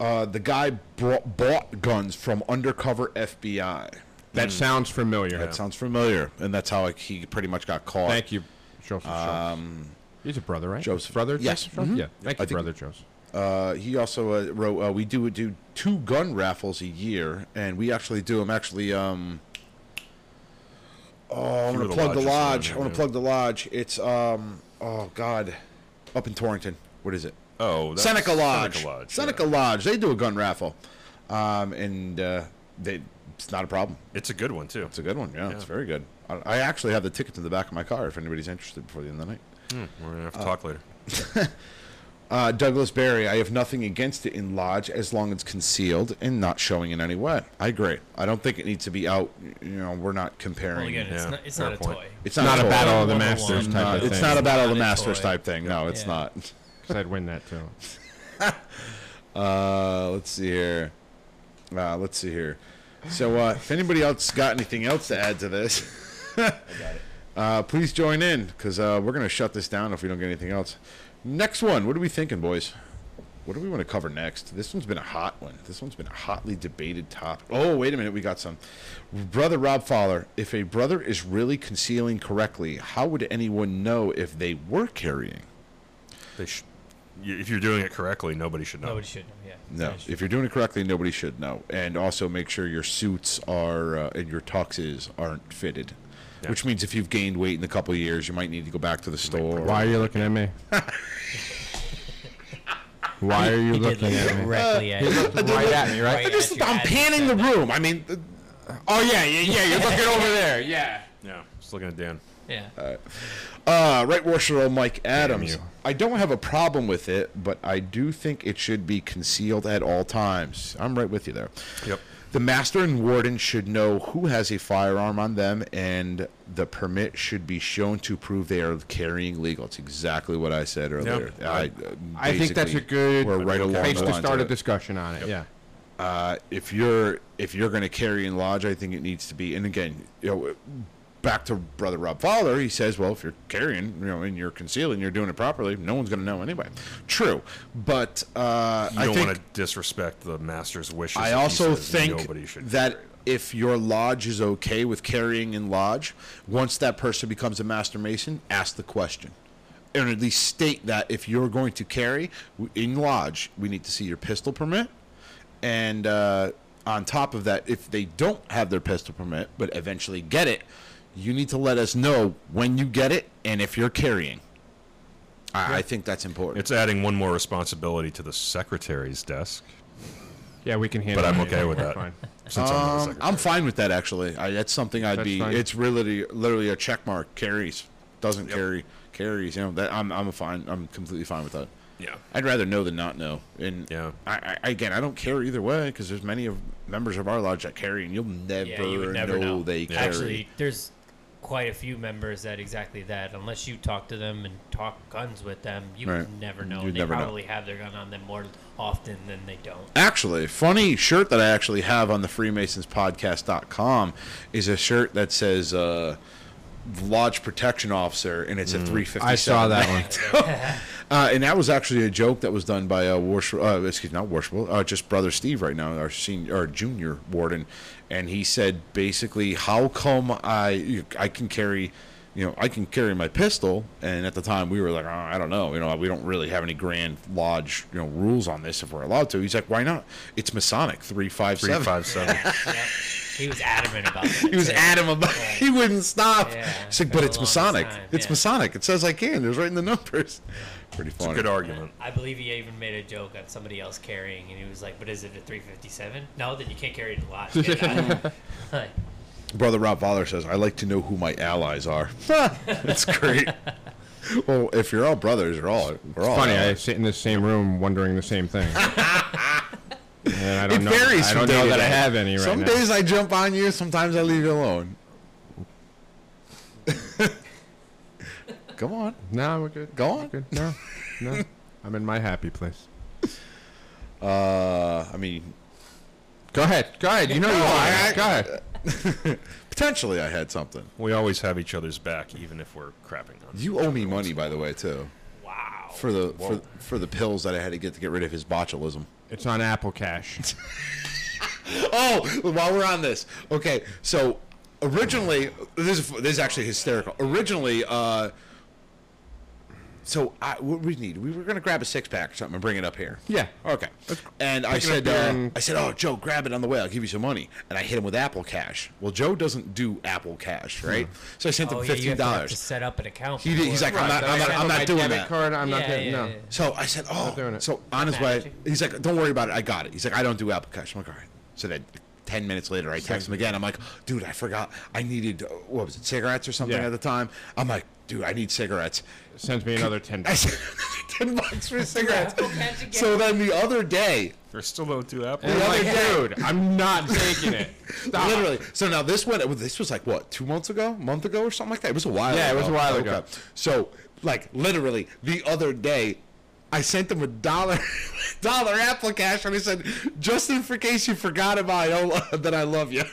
uh, the guy brought, bought guns from undercover FBI. That sounds familiar. That sounds familiar, and that's how like, he pretty much got caught. Thank you, Joseph. Um, He's a brother, right? Joseph. brother. Yes. Joseph? Mhm. Yeah. Thank I you, think- brother Joseph. Uh, he also uh, wrote, uh, we do do two gun raffles a year, and we actually do them. Actually, um, oh, I'm gonna of the plug the lodges lodge. around I want here, to plug the lodge. It's um, oh God, up in Torrington. What is it? Oh, that's Seneca Lodge. Seneca Lodge. Seneca yeah. Lodge. They do a gun raffle, um, and uh, they it's not a problem. It's a good one too. It's a good one. Yeah, it's very good. I, I actually have the tickets in the back of my car if anybody's interested before the end of the night. Hmm, we're gonna have to talk later. [LAUGHS] Uh, Douglas Barry, I have nothing against it in lodge as long as it's concealed and not showing in any way. I agree. I don't think it needs to be out. You know, we're not comparing. Well, again, it's Yeah, not, it's not a point. toy. it's Not, not, a toy. battle of the masters type not, of it's thing. not a battle of the masters type thing. No, it's Yeah. not. [LAUGHS] 'Cause I'd win that too. [LAUGHS] Uh, let's see here. Uh, let's see here. So, uh, if anybody else got anything else to add to this, [LAUGHS] uh, please join in because uh, we're gonna shut this down if we don't get anything else. Next one. What are we thinking, boys? What do we want to cover next? This one's been a hot one. This one's been a hotly debated topic. Oh, wait a minute. We got some. Brother Rob Fowler, if a brother is really concealing correctly, how would anyone know if they were carrying? They if you're doing it correctly, nobody should know. Nobody should know. Yeah. No, That is true. if you're doing it correctly, nobody should know. And also make sure your suits are uh, and your tuxes aren't fitted. Yeah. Which means if you've gained weight in a couple of years, you might need to go back to the store. Why are you looking at me? [LAUGHS] Why are you He did looking look at me? directly at you. right at me, right? Right I just, at you I'm as panning said the that. room. I mean, uh, Oh yeah, yeah, yeah. You're looking over there. Yeah. Yeah, just looking at Dan. Yeah. Uh, right worshipful Mike Adams. I don't have a problem with it, but I do think it should be concealed at all times. I'm right with you there. Yep. The master and warden should know who has a firearm on them, and the permit should be shown to prove they are carrying legal. It's exactly what I said earlier. Yeah. I, uh, I think that's a good We're right along place to start a discussion on it. Yeah. Uh, if you're if you're going to carry in lodge, I think it needs to be. And again, you know, back to brother Rob Fowler, he says, well, if you're carrying, you know, and you're concealing, you're doing it properly. No one's going to know anyway. True, but uh, You I don't want to disrespect the master's wishes. I also think that if your lodge is okay with carrying in lodge, once that person becomes a master mason, ask the question. And at least state that if you're going to carry in lodge, we need to see your pistol permit. And uh, on top of that, if they don't have their pistol permit but eventually get it, you need to let us know when you get it and if you're carrying. I, I think that's important. It's adding one more responsibility to the secretary's desk. Yeah, we can handle. But I'm okay with that. Fine. Since I'm not the Um, secretary. I'm fine with that actually. I, that's something I'd That's be. fine. It's really literally a check mark. Carries doesn't Yep. carry carries. You know that I'm I'm fine. I'm completely fine with that. Yeah. I'd rather know than not know. And Yeah. I, I again I don't care either way because there's many of members of our lodge that carry and you'll never, Yeah, you never know, know. they carry. Actually, there's quite a few members that exactly that. Unless you talk to them and talk guns with them, you Right. never know. You'd they never know. probably have their gun on them more often than they don't. Actually, funny shirt that I actually have on the Freemasonspodcast.com is a shirt that says uh, lodge protection officer, and it's a 357. I saw that one. [LAUGHS] Uh, and that was actually a joke that was done by uh, worship, uh, excuse me, not worshipful, uh, just brother Steve right now, our senior, our junior warden, and he said basically, how come I I can carry, you know, I can carry my pistol, and at the time we were like, oh, I don't know, you know, we don't really have any grand lodge, you know, rules on this if we're allowed to. He's like, why not? It's Masonic three five Three seven. five seven. [LAUGHS] Yeah. He was adamant about that. He was too. adamant about. Yeah. [LAUGHS] He wouldn't stop. Yeah, He's like, but it's Masonic. time, It's yeah. Masonic. It says I can. It was right in the numbers. Pretty funny. It's a good argument. I believe he even made a joke on somebody else carrying, and he was like, "But is it a 357? No, then you can't carry it to lodge." [LAUGHS] Get out. Like, Brother Rob Fowler says, I like to know who my allies are. [LAUGHS] That's great. well, if you're all brothers, we're all we're all Funny, I allies. sit in the same room wondering the same thing. [LAUGHS] and I don't It know. varies I from don't day know to that I day. have any right Some now. days I jump on you, sometimes I leave you alone. [LAUGHS] Come on. No, we're good. Go We're on. good. No, no. I'm in my happy place. Uh, I mean, Go ahead. Go ahead. You know you No, are. I- Go ahead. [LAUGHS] potentially I had something. We always have each other's back, even if we're crapping on. You owe me money, by the way, too, wow. for the for, for the pills that I had to get to get rid of his botulism. It's on Apple Cash. [LAUGHS] Oh, while we're on this, okay. So originally, this is this is actually hysterical. Originally, uh, so I, what we need, we were gonna grab a six pack or something and bring it up here. Yeah. Okay. And I Pick it up said, uh, and- I said, oh, Joe, grab it on the way. I'll give you some money. And I hit him with Apple Cash. Well, Joe doesn't do Apple Cash, right? So I sent Oh him yeah, fifteen have to, to dollars. set up an account. He did- he's before- like, I'm not, I'm not, I'm not doing debit that. card. I'm not Yeah, getting yeah, no. yeah. So I said, oh. doing it. So on his way, he's like, don't worry about it. I got it. He's like, I don't do Apple Cash. I'm like, all right. So then 10 minutes later, I text him again. I'm like, dude, I forgot. I needed, uh, what was it, cigarettes or something Yeah. at the time? I'm like, dude, I need cigarettes. Sends me another ten. [LAUGHS] I said, 10 bucks for cigarettes. Apple Cash again. So then the other day, there's still no two apples. The And like, other day- dude, I'm not taking it. [LAUGHS] Stop. Literally. So now this one, this was like what, two months ago, month ago, or something like that. It was a while. Ago. Yeah, it was a while ago. So like literally the other day, I sent him a dollar, [LAUGHS] dollar Apple Cash, and I said, just in for case you forgot about I, that I love you.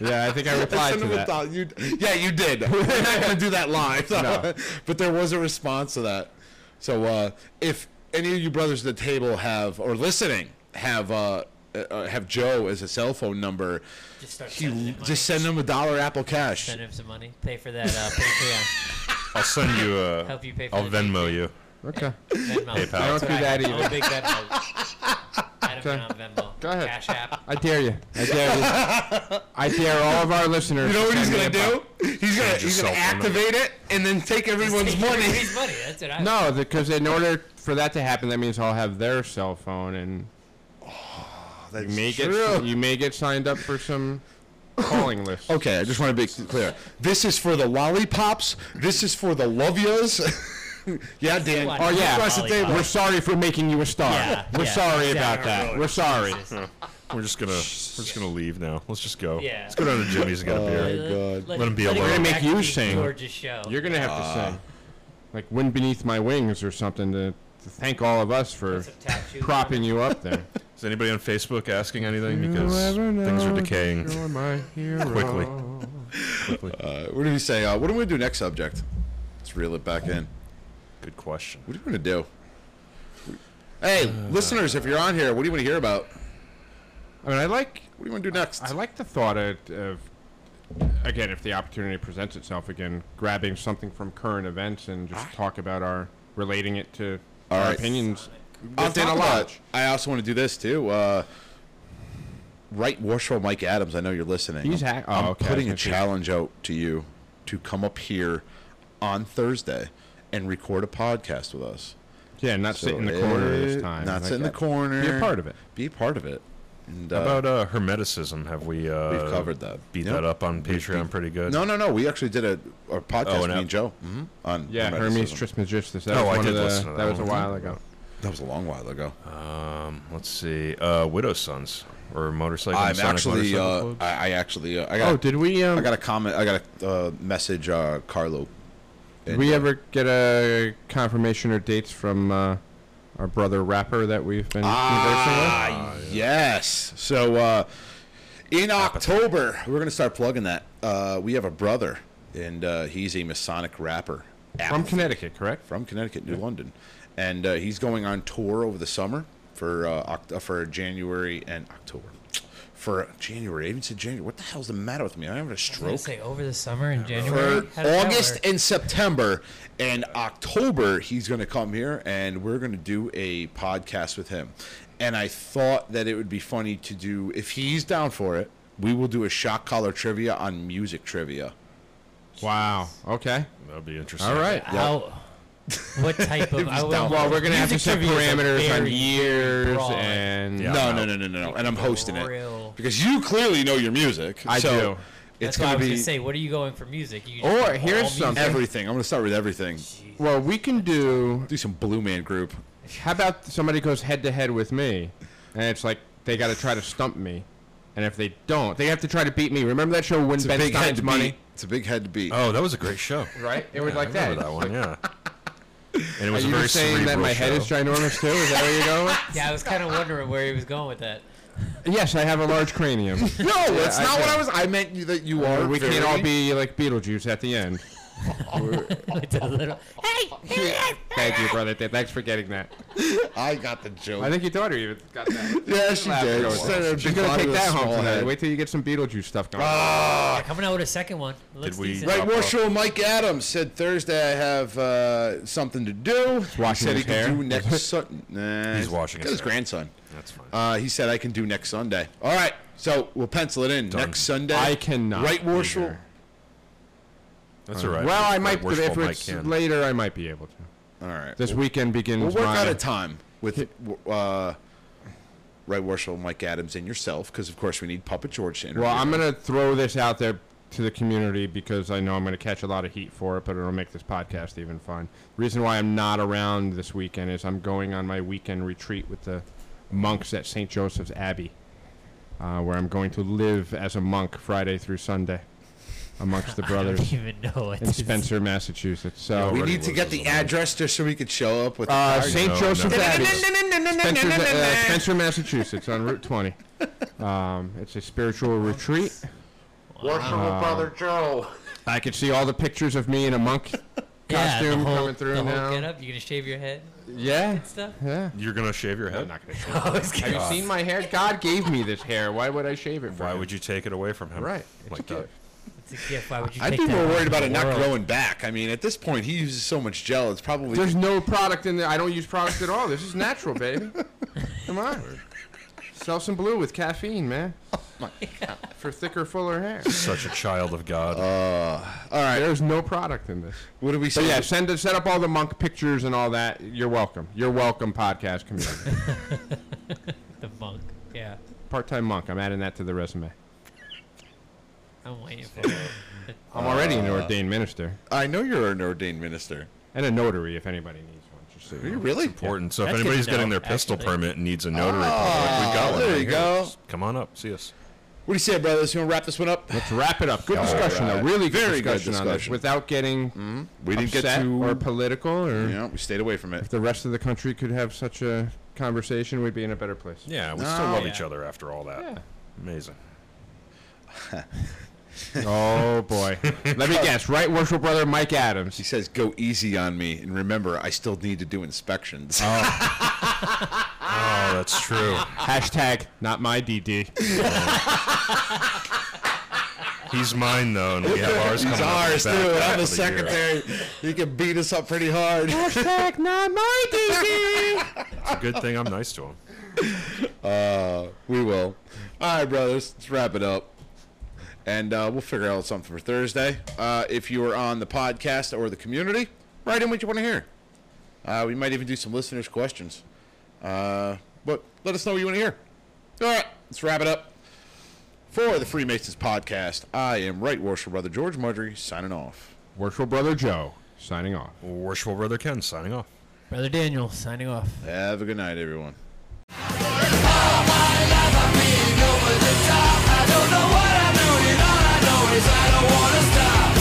Yeah, I think I I replied sent to that. dollar. You, yeah, you did. [LAUGHS] We're not gonna do that live. No. [LAUGHS] but there was a response to that. So uh, if any of you brothers at the table have or listening have uh, uh, have Joe as a cell phone number, Just start he him just send him a dollar Apple Cash. Send him some money. Pay for that uh, Patreon. I'll send you a. Help you pay for I'll the Venmo you. Okay. Venmo. PayPal. I don't do that I'm [LAUGHS] a either. big Venmo. Adam Okay. on Venmo. Go ahead. Cash app. I dare you. I dare you. [LAUGHS] I dare all of our listeners. You know what he's gonna me a do? He's gonna Change he's gonna cell phone activate it and then take everyone's Take money. everybody's money. That's what I. buck. No, because in order for that to happen, that means I'll have their cell phone, and oh, That's you may true. get you may get signed up for some [COUGHS] calling list. Okay, I just want to be clear. This is for the lollipops. This is for the love yous. [LAUGHS] yeah, Dan. What? Oh yeah, Across the table. we're sorry for making you a star. Yeah, we're yeah, sorry about exactly. that. We're sorry. [LAUGHS] We're just gonna. We're just gonna leave now. Let's just go. Yeah. Let's go down to Jimmy's and get a beer. God. Let him be it alone. go We're gonna make back you sing. George's show. You're gonna have Ah. to sing, like "Wind Beneath My Wings" or something to, to thank all of us for Put some tattoos propping you up there. [LAUGHS] Is anybody on Facebook asking anything because things are decaying You're my hero. [LAUGHS] quickly? quickly? Uh, what do we say? Uh, what are we gonna do next subject? Let's reel it back in. Good question. What are you gonna do? Hey, listeners, if you're on here, what do you want to hear about? I mean, I like What do you want to do next? I like the thought of, of again, if the opportunity presents itself again, grabbing something from current events and just talk about our relating it to All our right. opinions On within top a lodge. I also want to do this too. Uh, right, worshipful Mike Adams. I know you're listening. He's I'm, hack- oh, I'm okay, I putting a gonna say- challenge out to you to come up here on Thursday and record a podcast with us. Yeah, not So sit in the corner this it- time. Not Like sit in the corner. Be a part of it. Be a part of it. And, uh, How about uh, hermeticism? Have we uh, we've covered that. beat Yep. that up on Patreon pretty good? No, no, no. We actually did a, a podcast. Oh, me and Joe. Mm-hmm, on Yeah, Hermes Trismegistus. That Oh, was I did the, listen to that, that was a while ago. That was a long while ago. Um, let's see. Uh, Widow Sons or motorcycle. I'm Masonic actually. Motorcycle Uh, I, I actually. Uh, I got. Oh, did we um, I got a comment. I got a uh, message. Uh, Carlo. Did we ever get a confirmation or dates from uh, our brother rapper that we've been Ah, conversing with? yes. So uh, in October, we're gonna start plugging that. Uh, we have a brother and uh, he's a Masonic rapper From Connecticut, correct? from Connecticut, New London, and uh, he's going on tour over the summer for uh, Oct- uh, for January and October. For January, I even said January. What the hell's the matter with me? I'm having a I was gonna stroke. say over the summer in January. For How does that August and September and October, he's going to come here and we're going to do a podcast with him. And I thought that it would be funny to do, if he's down for it, we will do a shock collar trivia on music trivia. Wow. Okay. That'd be interesting. All right. How? [LAUGHS] What type of? I down. will- Well, we're gonna have to set trivia is, like, parameters on years and Yeah. no, no, no, no, no, no. And I'm hosting it. Because you clearly know your music. I so do. It's That's going was to gonna be say, what are you going for music? You Or, here's all music? something. everything. I'm going to start with everything. Well, we can do. Do some Blue Man Group. How about somebody goes head to head with me, and it's like they got to try to stump me, and if they don't, they have to try to beat me. Remember that show Win It's Ben big Stein's Money? beat. It's a big head to beat. Oh, that was a great show. Right? It was like I that. that one. Yeah. [LAUGHS] And it was Are a you very saying that cerebral my head is ginormous too? Is that where you're going with? [LAUGHS] Yeah, I was kind of wondering where he was going with that. Yes, I have a large cranium. no, that's I not what. I was. I meant you, that you oh, are. we can't all be like Beetlejuice at the end. With [LAUGHS] a little, Thank you, brother. Th- Thanks for getting that. [LAUGHS] I got the joke. I think your daughter even got that. yeah, she Laugh did. goes She said her She's gonna body take with that home small tonight. head. Wait till you get some Beetlejuice stuff going. Yeah, coming out with a second one. Looks we- decent. Right, Marshal Mike Adams said Thursday I have uh, something to do. He washing said he his could hair. do next [LAUGHS] Sunday. Nah, He's washing his his hair. grandson. That's fine. Uh, he said I can do next Sunday. All right, so we'll pencil it in Done. next Sunday. I cannot Right, be Marshal. there. That's all right. Well, I might. worshipful If Mike it's can. later, I might be able to. All right. This we'll, weekend begins. we'll work my, out a time with uh, Right, Marshal Mike Adams and yourself, because of course we need Puppet George to interview. Well, I'm gonna throw this out there to the community because I know I'm gonna catch a lot of heat for it, but it'll make this podcast even fun. The reason why I'm not around this weekend is I'm going on my weekend retreat with the monks at St. Joseph's Abbey, uh, where I'm going to live as a monk Friday through Sunday amongst the [LAUGHS] brothers. I brothers don't even know what in this is. Spencer, Massachusetts. So We need to get the a address just so we could show up with the Uh, card. St. No, Joseph's no. Abbey, Spencer, uh, Spencer, Massachusetts, on Route 20. [LAUGHS] Um, it's a spiritual retreat. Worshipful Uh, Brother Joe. I could see all the pictures of me in a monk [LAUGHS] yeah, costume the whole, coming through the whole now. Getup. You gonna shave your head Yeah, stuff? yeah. You're gonna shave your head. I'm head? not gonna shave. I was Have kidding. you seen my hair? God gave me this hair. Why would I shave it? For Why him? would you take it away from him? Right. It's Like a that. gift. It's a gift. Why would you I'd take be more worried about it not world? growing back. I mean, at this point, he uses so much gel. It's probably There's no product in there. I don't use product at all. This is natural, baby. [LAUGHS] Come on. Selsun Blue with caffeine, man. For thicker, fuller hair. Such a child of God. Uh, all right. There's no product in this. What do we say? yeah, send set up all the monk pictures and all that. You're welcome. You're welcome, podcast community. [LAUGHS] The monk. Yeah, Part-time monk. I'm adding that to the resume. I'm waiting for it. I'm already an Uh, ordained minister I know you're an ordained minister. and a notary if anybody needs one. Just so Are you you know. really? Important. So if That's good anybody's to getting know, their pistol actually. permit and needs a notary public, we got one. there right you here. go. Just Come on up, see us. What do you say, brothers? You want to wrap this one up? Let's wrap it up. Good discussion, right. though. Really good Very good discussion, on this discussion. without getting We didn't get upset too. or political, or you know, we stayed away from it. if the rest of the country could have such a conversation, we'd be in a better place. Yeah, we No. still love Yeah. each other after all that. Yeah. Amazing. [LAUGHS] oh boy. Let me [LAUGHS] guess. Right, worship brother Mike Adams. He says, "Go easy on me," and remember, I still need to do inspections. Oh, [LAUGHS] that's true. Hashtag not my DD. He's mine though, and we have ours coming He's up ours too. back half I'm the of secretary. He can beat us up pretty hard. Hashtag not my DD. [LAUGHS] It's a good thing I'm nice to him. Uh, we will. All right, brothers. Let's wrap it up. And uh, we'll figure out something for Thursday. Uh, if you are on the podcast or the community, write in what you want to hear. Uh, we might even do some listeners' questions. Uh, but let us know what you want to hear. All right, let's wrap it up. For the Freemasons podcast, I am Right Worship Brother George Mudry signing off. Worship brother Joe signing off. Worshipful brother Ken signing off. Brother Daniel signing off. Have a good night, everyone cause I don't wanna stop.